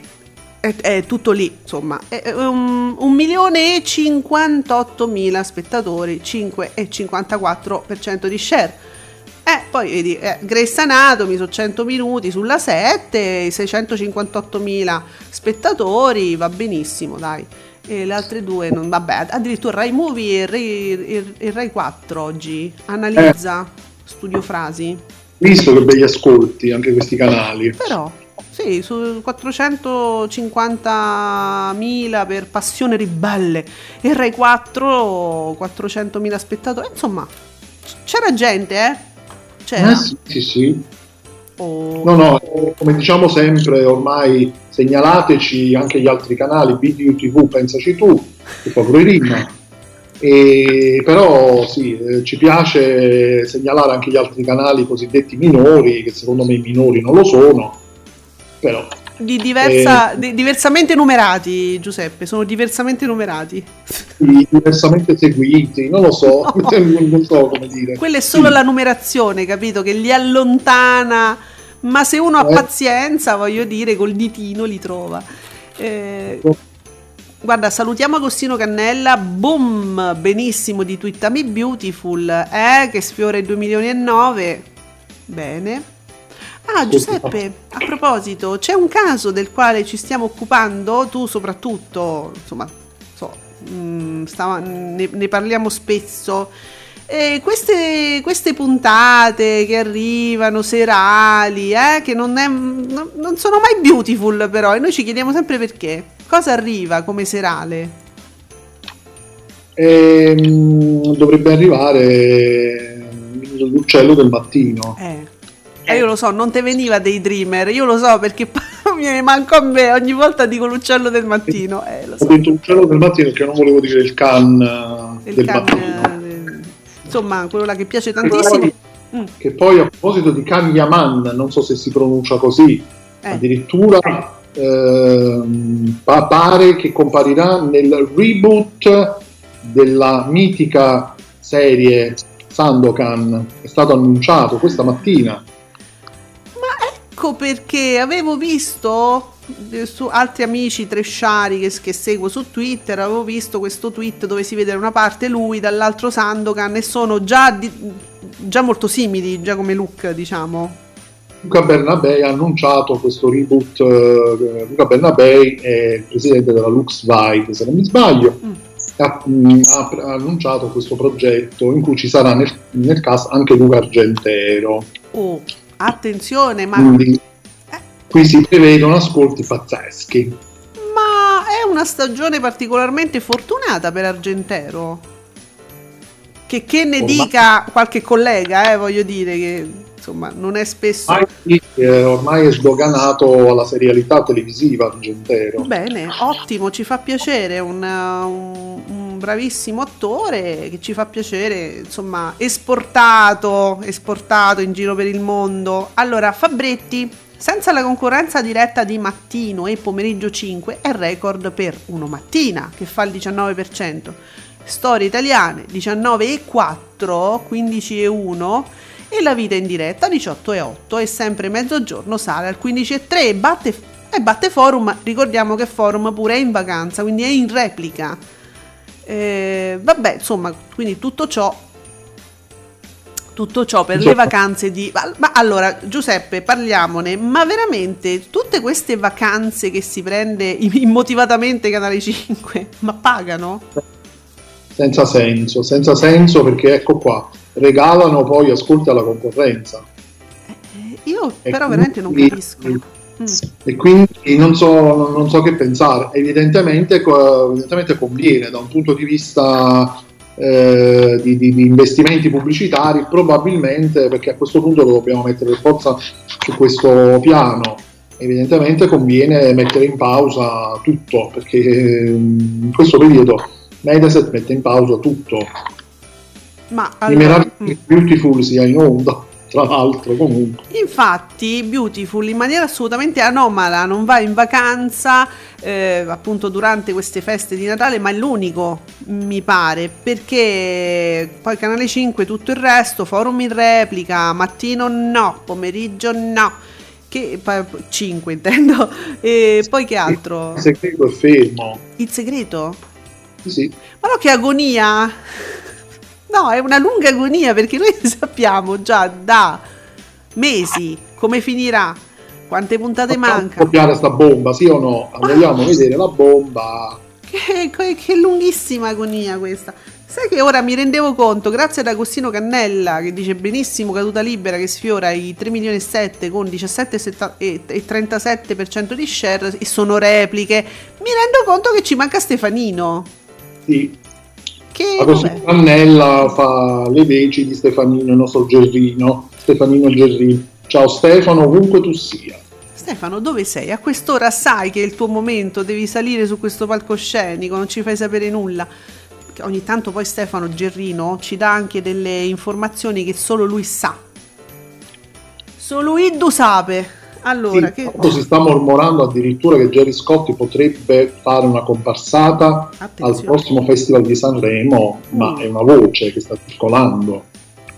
è, è tutto lì, insomma. È, 58 mila spettatori, 5 e 54% di share. Eh, poi vedi, eh, Grace Anatomy sono 100 minuti sulla 7, 658.000 spettatori, va benissimo, dai. E le altre due, non, vabbè, addirittura Rai Movie e Rai, e- Rai 4 oggi. Analizza, studio frasi. Visto che begli ascolti anche questi canali. Però, sì, su 450.000 per Passione Ribelle e Rai 4 400.000 spettatori. Insomma, c'era gente, eh? C'era. Eh, sì, sì, sì. Oh. No, no, eh, come diciamo sempre, ormai segnalateci anche gli altri canali, Video TV, pensaci tu, che fa pure rima. E, però sì, eh, ci piace segnalare anche gli altri canali cosiddetti minori, che secondo me i minori non lo sono, però Di diversa- Eh. di- diversamente numerati, Giuseppe, sono diversamente numerati. sì, diversamente seguiti, non lo so, non so come dire. Quella è solo Sì. la numerazione, capito? Che li allontana, ma se uno ha Eh. pazienza, voglio dire, col ditino li trova. Eh, guarda, salutiamo Agostino Cannella, boom, benissimo di Twittami Beautiful, eh, che sfiora i 2 milioni e 9. Bene. Ah, Giuseppe, a proposito, c'è un caso del quale ci stiamo occupando, tu soprattutto, insomma, so, mm, stava- ne, ne parliamo spesso. E queste, queste puntate che arrivano serali, eh, che non, è- non- non sono mai beautiful, però, e noi ci chiediamo sempre perché. Cosa arriva come serale? Ehm, dovrebbe arrivare l'uccello del mattino. Eh. Eh, io lo so, non te veniva dei dreamer, io lo so perché mi manco a me, ogni volta dico l'uccello del mattino. Eh, lo Ho so. detto uccello del mattino perché non volevo dire il can Il del can, mattino. eh, insomma, quello là che piace tantissimo. Mm, Che poi a proposito di Kan Yaman, non so se si pronuncia così, eh. addirittura ehm, pa- pare che comparirà nel reboot della mitica serie Sandokan, è stato annunciato questa mattina. Ecco perché avevo visto eh, su altri amici tresciari che, che seguo su Twitter, avevo visto questo tweet dove si vede da una parte lui, dall'altro Sandokan e sono già, di- già molto simili, già come look, diciamo. Luca Bernabei ha annunciato questo reboot. eh, Luca Bernabei è il presidente della Lux Vide, se non mi sbaglio. Mm. Ha, mm, ha ha annunciato questo progetto in cui ci sarà nel, nel cast anche Luca Argentero. Oh, attenzione, ma, Quindi qui si prevedono ascolti pazzeschi. ma è una stagione particolarmente fortunata per Argentero. Che, che ne Ormai- dica qualche collega, eh, voglio dire che insomma non è spesso. Ormai, eh, ormai è sdoganato alla serialità televisiva Argentero. Bene, ottimo, ci fa piacere, un- un bravissimo attore che ci fa piacere, insomma, esportato, esportato in giro per il mondo. Allora, Fabretti, senza la concorrenza diretta di mattino e pomeriggio 5, è record per uno mattina, che fa il 19%. Storie italiane 19 e 4, 15 e 1 la vita in diretta 18 e 8 sempre mezzogiorno sale al 15 e 3 e batte, e batte Forum, ricordiamo che Forum pure è in vacanza, quindi è in replica. Eh, vabbè, insomma, quindi tutto ciò tutto ciò per le vacanze di ma, ma allora Giuseppe parliamone ma veramente tutte queste vacanze che si prende immotivatamente Canale 5 ma pagano? Senza senso, senza senso perché ecco qua, regalano poi ascolti alla concorrenza. Eh, Io E però veramente non capisco. Mm. E quindi non so, non so che pensare. Evidentemente, evidentemente conviene da un punto di vista eh, di, di- di investimenti pubblicitari, probabilmente perché a questo punto lo dobbiamo mettere per forza su questo piano. Evidentemente conviene mettere in pausa tutto perché eh, in questo periodo Mediaset mette in pausa tutto. Ma Mi allora, meraviglio mm. che Beautiful sia in onda, tra l'altro, comunque. Infatti, Beautiful in maniera assolutamente anomala non va in vacanza eh, appunto durante queste feste di Natale, ma è l'unico, mi pare, perché poi Canale 5 tutto il resto, forum in replica, mattino no, pomeriggio no. Che, 5 intendo, e poi che altro? Il segreto è fermo. Il segreto? Sì. Ma no, che agonia! No, è una lunga agonia perché noi sappiamo già da mesi come finirà, quante puntate mancano. copiare sta bomba, sì o no? Vogliamo vedere la bomba. Che, che- che lunghissima agonia questa. Sai che ora mi rendevo conto, grazie ad Agostino Cannella, che dice benissimo caduta libera, che sfiora i 3 milioni e 7 con 17 e setta- e e 37% di share e sono repliche. Mi rendo conto che ci manca Stefanino. Sì. Che La. Annella fa le veci di Stefanino, il nostro Gerrino. Stefanino Gerrino. Ciao Stefano, ovunque tu sia. Stefano, dove sei? A quest'ora sai che è il tuo momento, devi salire su questo palcoscenico, non ci fai sapere nulla. Perché ogni tanto poi Stefano Gerrino ci dà anche delle informazioni che solo lui sa. Solo Iddu sape. Allora, Sì, che... si sta mormorando addirittura che Gerry Scotti potrebbe fare una comparsata al Attenzione. prossimo Festival di Sanremo, ma Mm. è una voce che sta circolando.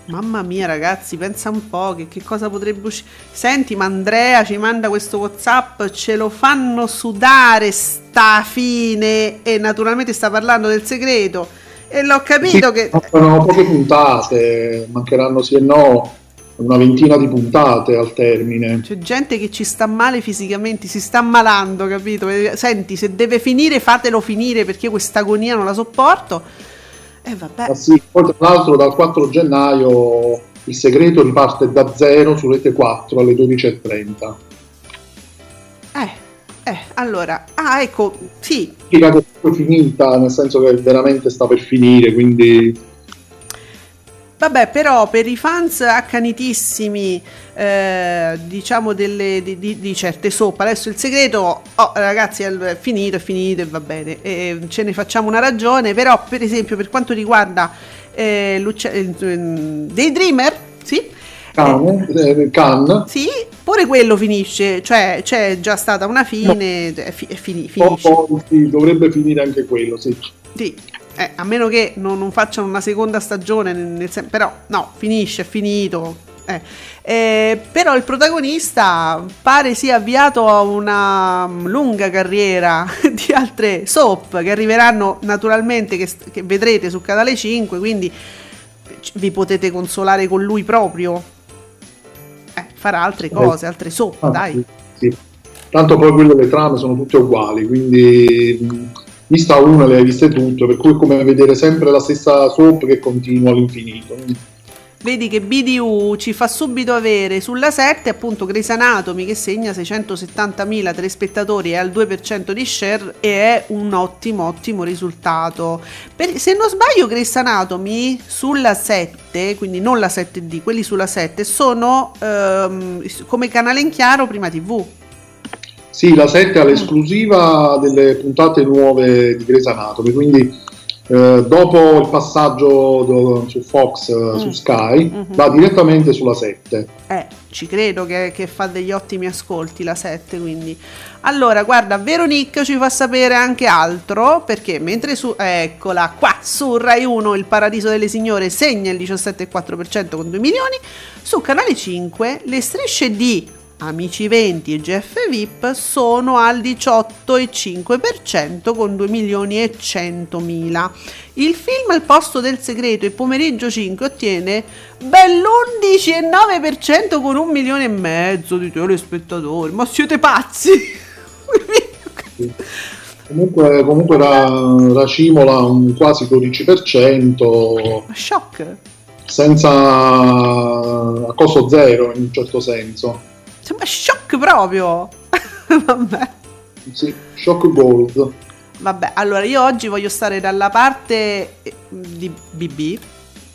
Mamma mia ragazzi, pensa un po' che, che cosa potrebbe uscire. Senti, ma Andrea ci manda questo Whatsapp, ce lo fanno sudare sta fine e naturalmente sta parlando del segreto. E l'ho capito Sì, che... Mancano poche puntate, mancheranno sì e no una ventina di puntate al termine. C'è gente che ci sta male fisicamente, si sta ammalando, capito? E, Senti, se deve finire, fatelo finire perché questa agonia non la sopporto. E vabbè. Ah, sì, poi tra l'altro dal 4 gennaio il segreto riparte da zero su Rete 4 alle 12.30. Eh, eh, allora. Ah, ecco, sì, è finita, nel senso che veramente sta per finire, quindi Vabbè, però per i fans accanitissimi, eh, diciamo, delle, di, di- di certe soap, adesso il segreto, oh, ragazzi, è finito, è finito e va bene, e ce ne facciamo una ragione, però per esempio per quanto riguarda eh, eh, Daydreamer, sì, Can, eh, Can sì, pure quello finisce, cioè c'è già stata una fine, è, fi- è fini- finisce. poi sì, dovrebbe finire anche quello, sì. Sì, eh, a meno che non, non facciano una seconda stagione, nel, nel però no, finisce, è finito. eh. Eh, però il protagonista pare sia avviato a una mm, lunga carriera di altre soap che arriveranno naturalmente, che, che vedrete su Canale 5, quindi vi potete consolare con lui proprio. Eh, farà altre cose, altre soap, Ah, dai. sì. Tanto poi quelle le trame sono tutte uguali, quindi mh, vista una le hai viste tutte, per cui è come vedere sempre la stessa soap che continua all'infinito. Vedi che BDU ci fa subito avere sulla 7 appunto Grey's Anatomy che segna 670.000 telespettatori e al 2% di share e è un ottimo ottimo risultato. Per- se non sbaglio Grey's Anatomy sulla 7, quindi non la 7D, quelli sulla 7 sono ehm, come canale in chiaro prima TV. Sì, la 7 ha l'esclusiva delle puntate nuove di Grey's Anatomy, quindi eh, dopo il passaggio do- su Fox, eh, su Mm. Sky, Mhm. va direttamente sulla 7. Eh, ci credo che, che fa degli ottimi ascolti la 7, quindi. Allora, guarda, Veronique ci fa sapere anche altro, perché mentre su... Eccola, qua su Rai 1 il Paradiso delle Signore segna il 17,4% con 2 milioni, su Canale 5 le strisce di Amici 20 e GF VIP sono al 18,5% con 2 milioni e 100 mila. Il film al posto del segreto e pomeriggio 5 ottiene bell'11,9% con un milione e mezzo di telespettatori. Ma siete pazzi? Comunque, comunque ra- racimola un quasi 12%, Ma shock. senza a costo zero in un certo senso. Sembra shock proprio. Vabbè. Sì, shock gold. Vabbè, allora io oggi voglio stare dalla parte eh, di BB.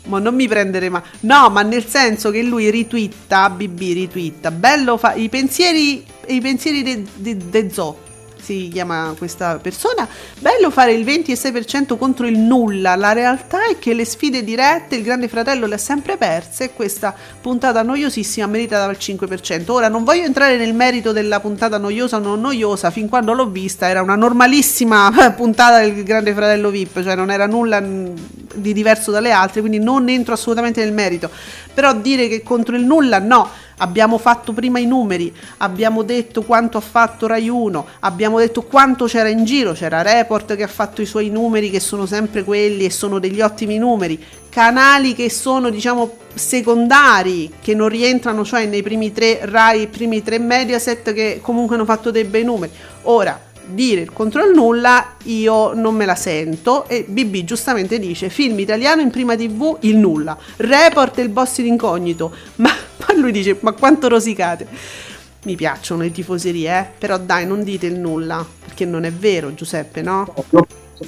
Ma non mi prendere ma No, ma nel senso che lui ritwitta, BB ritwitta. Bello fa i pensieri i pensieri de, de, de Zo si chiama questa persona. Bello fare il 26% contro il nulla. La realtà è che le sfide dirette il Grande Fratello le ha sempre perse e questa puntata noiosissima merita dal 5%. Ora non voglio entrare nel merito della puntata noiosa o non noiosa, fin quando l'ho vista era una normalissima puntata del Grande Fratello VIP, cioè non era nulla di diverso dalle altre, quindi non entro assolutamente nel merito. Però dire che contro il nulla no, abbiamo fatto prima i numeri, abbiamo detto quanto ha fatto Rai 1, abbiamo detto quanto c'era in giro, c'era Report che ha fatto i suoi numeri che sono sempre quelli e sono degli ottimi numeri, canali che sono diciamo secondari, che non rientrano cioè nei primi tre Rai, i primi tre Mediaset che comunque hanno fatto dei bei numeri. Ora, dire il contro il nulla io non me la sento e BB giustamente dice film italiano in prima tv il nulla report e il boss in incognito ma, ma lui dice ma quanto rosicate mi piacciono le tifoserie eh? però dai non dite il nulla perché non è vero Giuseppe no?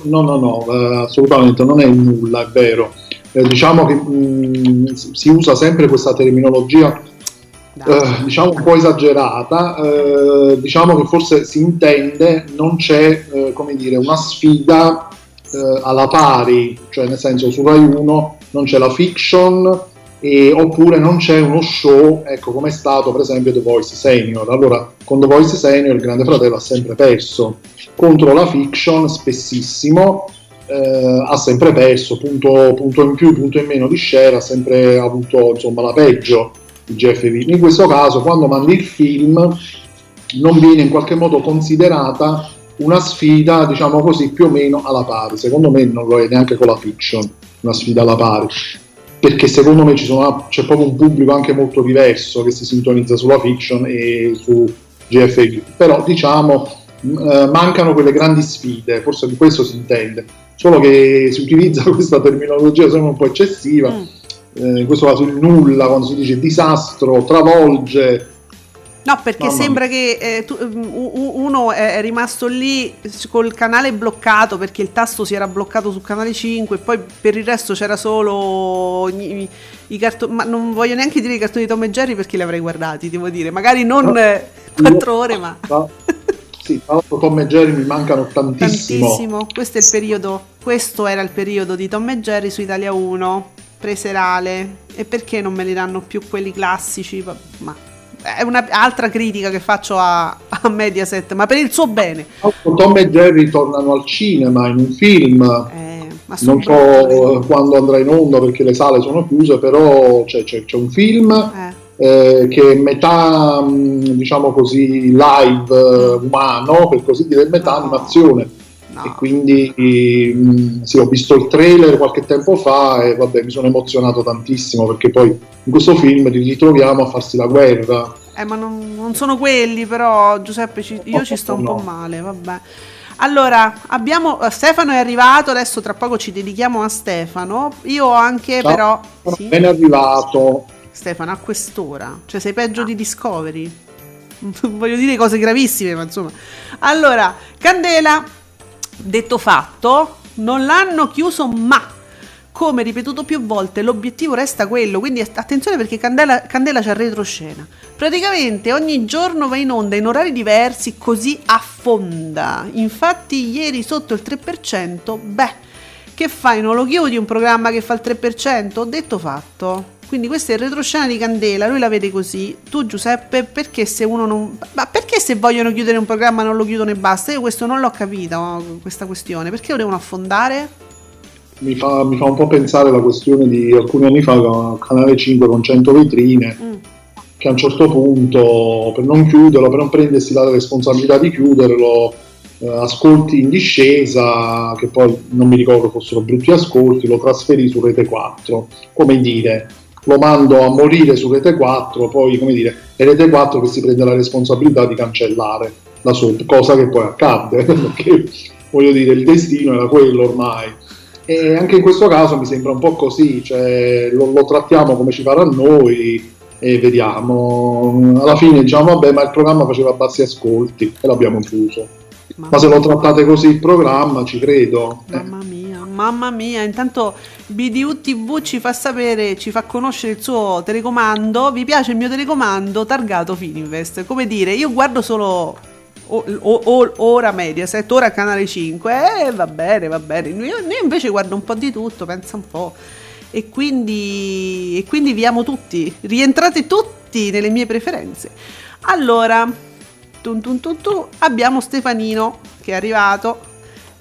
No, no, no, eh, assolutamente non è nulla, è vero. Eh, diciamo che mh, si usa sempre questa terminologia eh, diciamo un po' esagerata, eh, diciamo che forse si intende non c'è eh, come dire una sfida eh, alla pari, cioè nel senso su Rai 1 non c'è la fiction e- oppure non c'è uno show, ecco come è stato per esempio The Voice Senior. Allora con The Voice Senior il Grande Fratello ha sempre perso contro la fiction spessissimo eh, ha sempre perso, punto, punto in più, punto in meno di share, ha sempre avuto insomma la peggio il GFV. In questo caso, quando mandi il film, non viene in qualche modo considerata una sfida, diciamo così, più o meno alla pari. Secondo me non lo è neanche con la fiction, una sfida alla pari. Perché secondo me ci sono- c'è proprio un pubblico anche molto diverso che si sintonizza sulla fiction e su GFV. Però diciamo eh, mancano quelle grandi sfide, forse di questo si intende. Solo che si utilizza questa terminologia sembra un po' eccessiva. Mm. Eh, in questo caso il nulla, quando si dice disastro, travolge, No, perché Mamma sembra che eh, tu- u- uno è rimasto lì col canale bloccato perché il tasto si era bloccato sul canale 5 e poi per il resto c'era solo i, i cartoni, ma non voglio neanche dire i cartoni di Tom e Jerry perché li avrei guardati, devo dire, magari non No. 4 ore, ma Tra- sì, tra l'altro Tom e Jerry mi mancano tantissimo. tantissimo. Questo è il periodo, questo era il periodo di Tom e Jerry su Italia 1, preserale. E perché non me li danno più quelli classici? Ma è un'altra critica che faccio a, a Mediaset, ma per il suo bene. Tom e Jerry tornano al cinema in un film. Eh, Non so quando andrà in onda perché le sale sono chiuse, però c'è, c'è- c'è un film Eh, eh, che è metà, mh, diciamo così, live eh, umano, per così dire, metà No. animazione. No. E quindi sì, ho visto il trailer qualche tempo fa e vabbè, mi sono emozionato tantissimo perché poi in questo film li ritroviamo a farsi la guerra. Eh, ma non, non sono quelli, però Giuseppe, ci- io ci sto un po' No. male, vabbè. Allora, abbiamo eh, Stefano è arrivato, adesso tra poco ci dedichiamo a Stefano. Io ho anche Ciao. però Sono sì? ben arrivato. Stefano a quest'ora, cioè sei peggio di Discovery. Voglio dire cose gravissime, ma insomma. Allora, Candela, detto fatto, non l'hanno chiuso ma come ripetuto più volte, l'obiettivo resta quello, quindi att- attenzione perché Candela, Candela c'ha retroscena. Praticamente ogni giorno va in onda in orari diversi, così affonda. Infatti ieri sotto il 3%, beh, che fai? Non lo chiudi un programma che fa il 3%? Detto fatto. Quindi questa è il retroscena di Candela, lui la vede così. Tu Giuseppe, perché se uno non... Ma perché se vogliono chiudere un programma non lo chiudono e basta? Io questo non l'ho capito, questa questione. Perché lo devono affondare? Mi fa, mi fa un po' pensare la questione di alcuni anni fa con Canale 5 con 100 vetrine. Mm. che a un certo punto per non chiuderlo, per non prendersi la responsabilità di chiuderlo, eh, ascolti in discesa, che poi non mi ricordo fossero brutti ascolti, lo trasferì su Rete 4, come dire, lo mando a morire su Rete 4, poi come dire, è Rete 4 che si prende la responsabilità di cancellare la soap, cosa che poi accadde, perché voglio dire, il destino era quello ormai. E anche in questo caso mi sembra un po' così, cioè lo, lo trattiamo come ci farà a noi e vediamo. Alla fine diciamo vabbè, ma il programma faceva bassi ascolti e l'abbiamo chiuso. Ma se lo trattate così il programma, ci credo. Mamma mia, mamma mia, intanto BDU TV ci fa sapere, ci fa conoscere il suo telecomando, vi piace il mio telecomando? Targato Fininvest, come dire, io guardo solo o- o- o- ora Mediaset, ora Canale 5, eh va bene, va bene, io, io invece guardo un po' di tutto, pensa un po', e quindi, e quindi vi amo tutti, rientrate tutti nelle mie preferenze. Allora, Tun tun tun abbiamo Stefanino che è arrivato.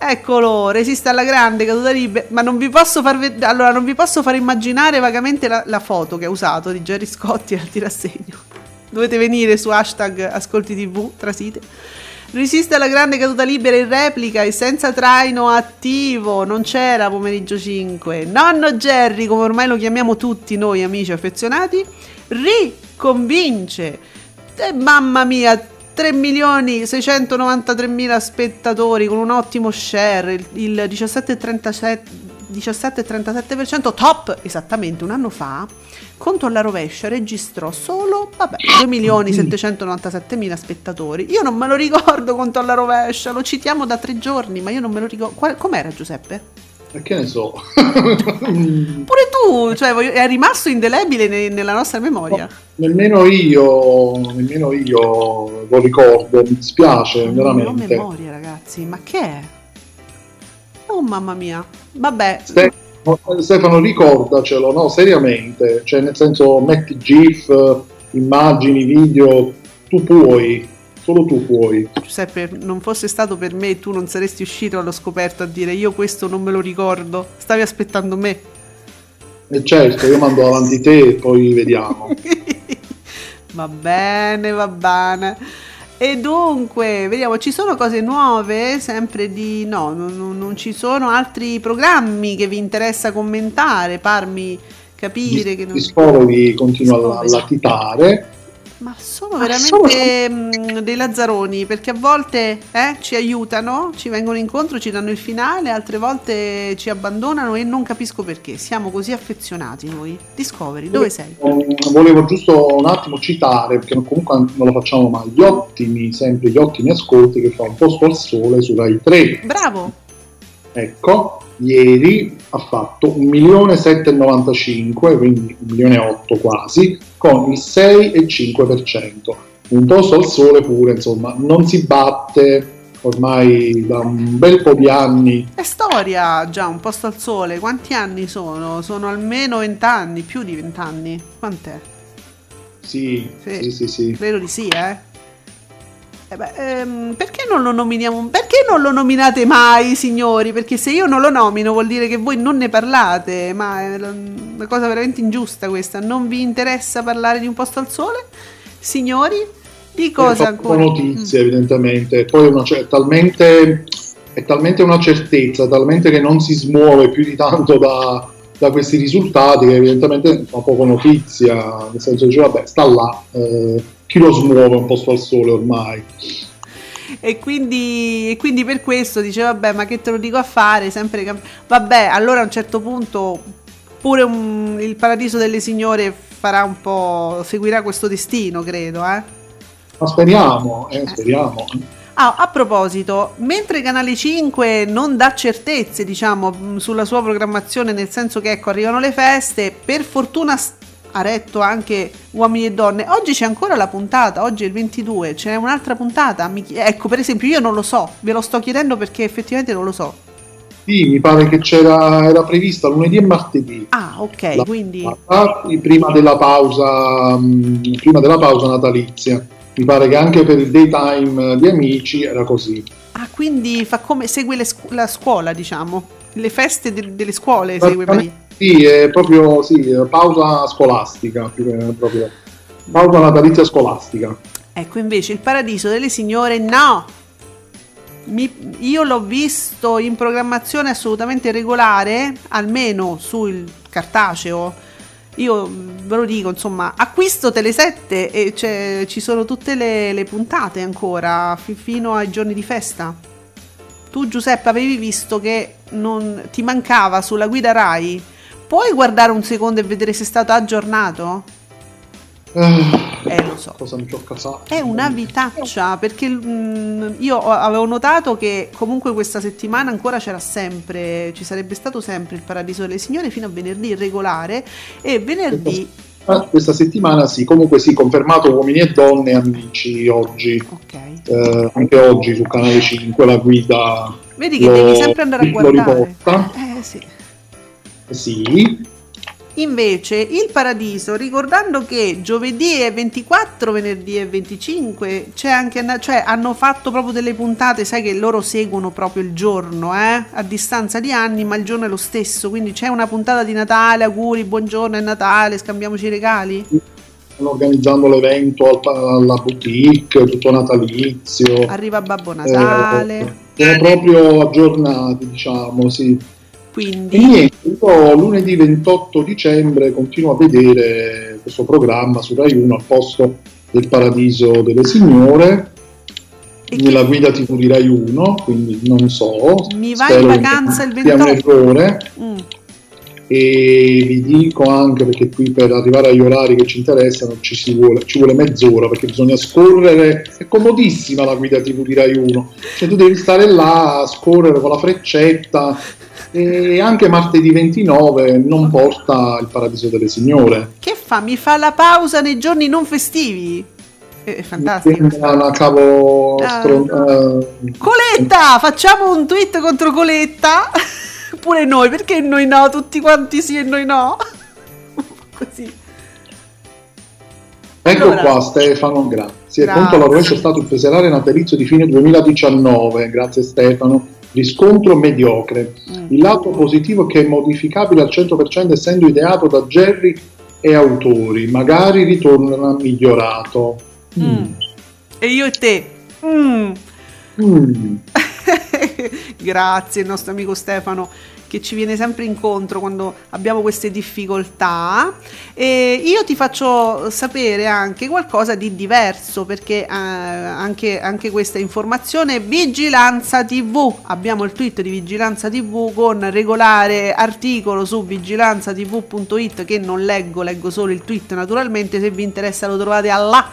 Eccolo, resiste alla grande caduta libera. Ma non vi posso far ved- allora, non vi posso far immaginare vagamente la, la foto che ha usato di Jerry Scotti al tirassegno. Dovete venire su hashtag Ascolti TV, trasite. Resiste alla grande caduta libera in replica e senza traino attivo. Non c'era pomeriggio 5. Nonno Jerry, come ormai lo chiamiamo tutti noi amici affezionati, riconvince. Eh, mamma mia, 3 milioni 693 mila spettatori con un ottimo share, il, il 17,37 17,37% top esattamente un anno fa conto alla rovescia registrò solo vabbè, 2 milioni 797 mila spettatori io non me lo ricordo conto alla rovescia lo citiamo da tre giorni ma io non me lo ricordo Qual- com'era Giuseppe? E che ne so. pure tu cioè è rimasto indelebile ne- nella nostra memoria nemmeno io, nemmeno io lo ricordo, mi dispiace Non ho veramente. memoria ragazzi ma che è? oh mamma mia vabbè Ste- Stefano, ricordacelo, no? Seriamente, cioè nel senso metti GIF, immagini, video, tu puoi, solo tu puoi. Giuseppe, non fosse stato per me, tu non saresti uscito allo scoperto a dire io questo non me lo ricordo. Stavi aspettando me. E certo, io mando avanti te e poi vediamo. va bene, va bene. E dunque, vediamo, ci sono cose nuove? Sempre di... No, non, non- ci sono altri programmi che vi interessa commentare, farmi capire che non... Discovery continua a Discovery. latitare. Ma sono Ma veramente mm, dei lazzaroni perché a volte eh, ci aiutano, ci vengono incontro, ci danno il finale, altre volte ci abbandonano e non capisco perché. Siamo così affezionati noi. Discovery, dove sei? Mm, Volevo giusto un attimo citare, perché comunque non lo facciamo mai, gli ottimi, sempre gli ottimi ascolti che fa un posto al sole su Rai 3. Bravo! Ecco, ieri ha fatto 1.795, quindi 1.800.000 quasi, con il 6,5%. Un posto al sole pure, insomma, non si batte ormai da un bel po' di anni. È storia già, un posto al sole. Quanti anni sono? Sono almeno 20 anni, più di 20 anni. Quant'è? Sì, Sì. sì, sì, sì. Credo di sì, eh. Eh beh, ehm, perché non lo nominiamo? Perché non lo nominate mai, signori? Perché se io non lo nomino vuol dire che voi non ne parlate, ma è una cosa veramente ingiusta questa. Non vi interessa parlare di un posto al sole? Signori? Di cosa Fa ancora? notizie, evidentemente. Poi uno c'è talmente è talmente una certezza, talmente che non si smuove più di tanto da, da questi risultati che evidentemente fa poco notizia, nel senso che vabbè, sta là, eh, chi lo smuove un posto al sole ormai. E quindi, e quindi per questo dice vabbè ma che te lo dico a fare sempre cam- vabbè allora a un certo punto pure un- il paradiso delle signore farà un po' seguirà questo destino credo eh Ma speriamo, eh, speriamo. Ah, a proposito, mentre Canale 5 non dà certezze, diciamo, sulla sua programmazione, nel senso che ecco, arrivano le feste, per fortuna ha retto anche Uomini e Donne. Oggi c'è ancora la puntata, oggi è il 22, c'è un'altra puntata. ecco, per esempio, io non lo so, ve lo sto chiedendo perché effettivamente non lo so. Sì, mi pare che c'era, era prevista lunedì e martedì. Ah, ok, La- quindi prima della pausa mh, prima della pausa natalizia mi pare che anche per il daytime di amici era così ah, quindi fa come segue scu- la scuola, diciamo. Le feste de- delle scuole segue Maria. Sì è proprio sì, pausa scolastica proprio pausa natalizia scolastica Ecco invece il paradiso delle signore no. Mi- io l'ho visto in programmazione assolutamente regolare, almeno sul cartaceo. Io mh, ve lo dico, insomma, acquisto Tele7 e c'è- ci sono tutte le, le puntate ancora fi- fino ai giorni di festa. Tu Giuseppe avevi visto che non ti mancava sulla guida Rai. Puoi guardare un secondo e vedere se è stato aggiornato? Eh, Eh, lo so. cosa mi ho casato È una vitaccia perché mm, io avevo notato che comunque questa settimana ancora c'era sempre, ci sarebbe stato sempre il Paradiso delle Signore fino a venerdì regolare e venerdì, Ah, questa settimana sì comunque sì confermato uomini e donne amici oggi ok, Eh, anche oggi su canale 5 la guida vedi che lo- devi sempre andare a lo guardare. riporta. Eh sì. Sì Invece il Paradiso, ricordando che giovedì è 24, venerdì è 25, c'è anche, cioè hanno fatto proprio delle puntate, sai che loro seguono proprio il giorno, eh? a distanza di anni, ma il giorno è lo stesso, quindi c'è una puntata di Natale, auguri, buongiorno, è Natale, scambiamoci i regali. stanno organizzando l'evento al- alla boutique tutto natalizio Arriva Babbo Natale, Eh, sono proprio aggiornati, diciamo, sì. E quindi niente, io lunedì 28 dicembre continuo a vedere questo programma su Rai 1 al posto del Paradiso delle Signore, E nella guida TV di Rai 1, quindi non so. Mi vai in vacanza il sia un 28? errore. Mm, E vi dico anche perché qui per arrivare agli orari che ci interessano ci, si vuole, ci vuole mezz'ora perché bisogna scorrere. È comodissima la guida TV di Rai 1, cioè tu devi stare là a scorrere con la freccetta. E anche martedì 29 non porta il Paradiso delle Signore. che fa? Mi fa la pausa nei giorni non festivi? È, è fantastico. Una cavo. Ah. stron- eh, Coletta, facciamo un tweet contro Coletta. Pure noi, perché noi no? Tutti quanti sì e noi no. Così. Ecco Allora. qua Stefano, grazie. Grazie. Conto alla rovescia è stato il peselare natalizio di fine 2019, grazie Stefano. Riscontro mediocre. Mm. Il lato positivo che è modificabile al 100% essendo ideato da Jerry e autori, magari ritorna migliorato. Mm. E io e te. Mm. Mm. Grazie il nostro amico Stefano che ci viene sempre incontro quando abbiamo queste difficoltà. E io ti faccio sapere anche qualcosa di diverso perché eh, anche, anche questa informazione Vigilanza TV abbiamo il tweet di Vigilanza TV con regolare articolo su vigilanzatv.it che non leggo, leggo solo il tweet naturalmente se vi interessa lo trovate là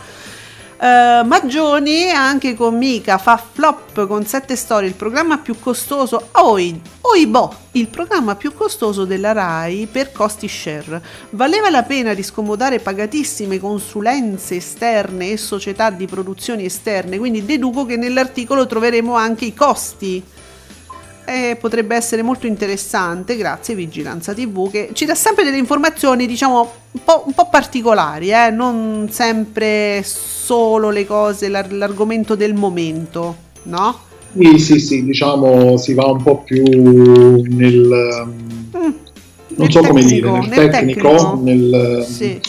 eh, Maggioni anche con Mica fa flop con 7 storie, il programma più costoso, oi, oibò, il programma più costoso della RAI per costi share. Valeva la pena di scomodare pagatissime consulenze esterne e società di produzioni esterne, quindi deduco che nell'articolo troveremo anche i costi. Eh, potrebbe essere molto interessante, grazie Vigilanza TV, che ci dà sempre delle informazioni, diciamo, un po', un po' particolari, eh, non sempre solo le cose, l'ar- l'argomento del momento, no? Sì, sì, sì, diciamo si va un po' più nel... Mm, non so come dire, tecnico, nel, nel tecnico, tecnico. nel... Sì.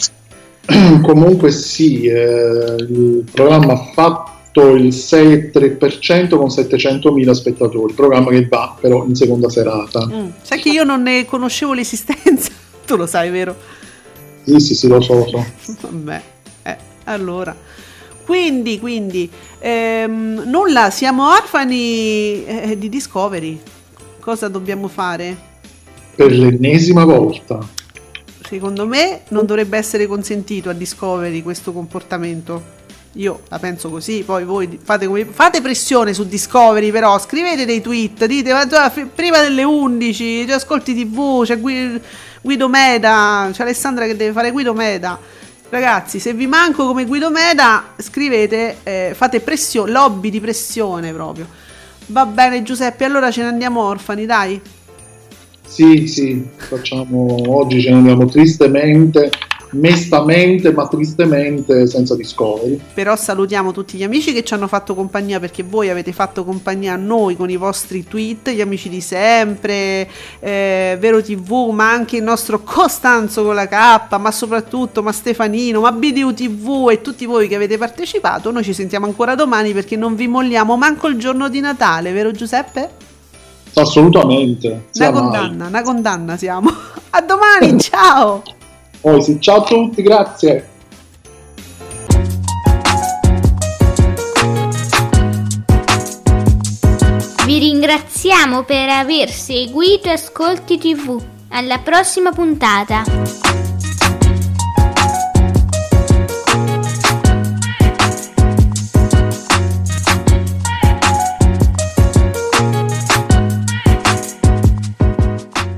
Comunque sì, eh, il programma ha fatto fatto il 6,3% con 700.000 spettatori, programma che va però in seconda serata. Mm, Sai che io non ne conoscevo l'esistenza? Tu lo sai, vero? Sì, sì, sì, lo so, lo so. Vabbè, eh, allora. Quindi, quindi, ehm, nulla, siamo orfani eh, di Discovery. Cosa dobbiamo fare? Per l'ennesima volta. Secondo me non dovrebbe essere consentito a Discovery questo comportamento. Io la penso così, poi voi fate, come, fate pressione su Discovery, però scrivete dei tweet, dite "Ma già, f- prima delle 11, ti ascolti TV, c'è Gui- Guido Meda, c'è Alessandra che deve fare Guido Meda. Ragazzi, se vi manco come Guido Meda, scrivete, eh, fate pressione, lobby di pressione proprio. Va bene Giuseppe, allora ce ne andiamo orfani, dai. Sì, sì, facciamo oggi ce ne andiamo tristemente, mestamente, ma tristemente senza Discovery. Però salutiamo tutti gli amici che ci hanno fatto compagnia perché voi avete fatto compagnia a noi con i vostri tweet, gli amici di sempre, eh, Vero TV, ma anche il nostro Costanzo con la K, ma soprattutto ma Stefanino, ma BDU TV e tutti voi che avete partecipato. Noi ci sentiamo ancora domani perché non vi molliamo manco il giorno di Natale, vero Giuseppe? Assolutamente. Una mai. condanna, una condanna siamo. A domani, ciao! Poi sì, ciao a tutti, grazie. Vi ringraziamo per aver seguito Ascolti TV. Alla prossima puntata.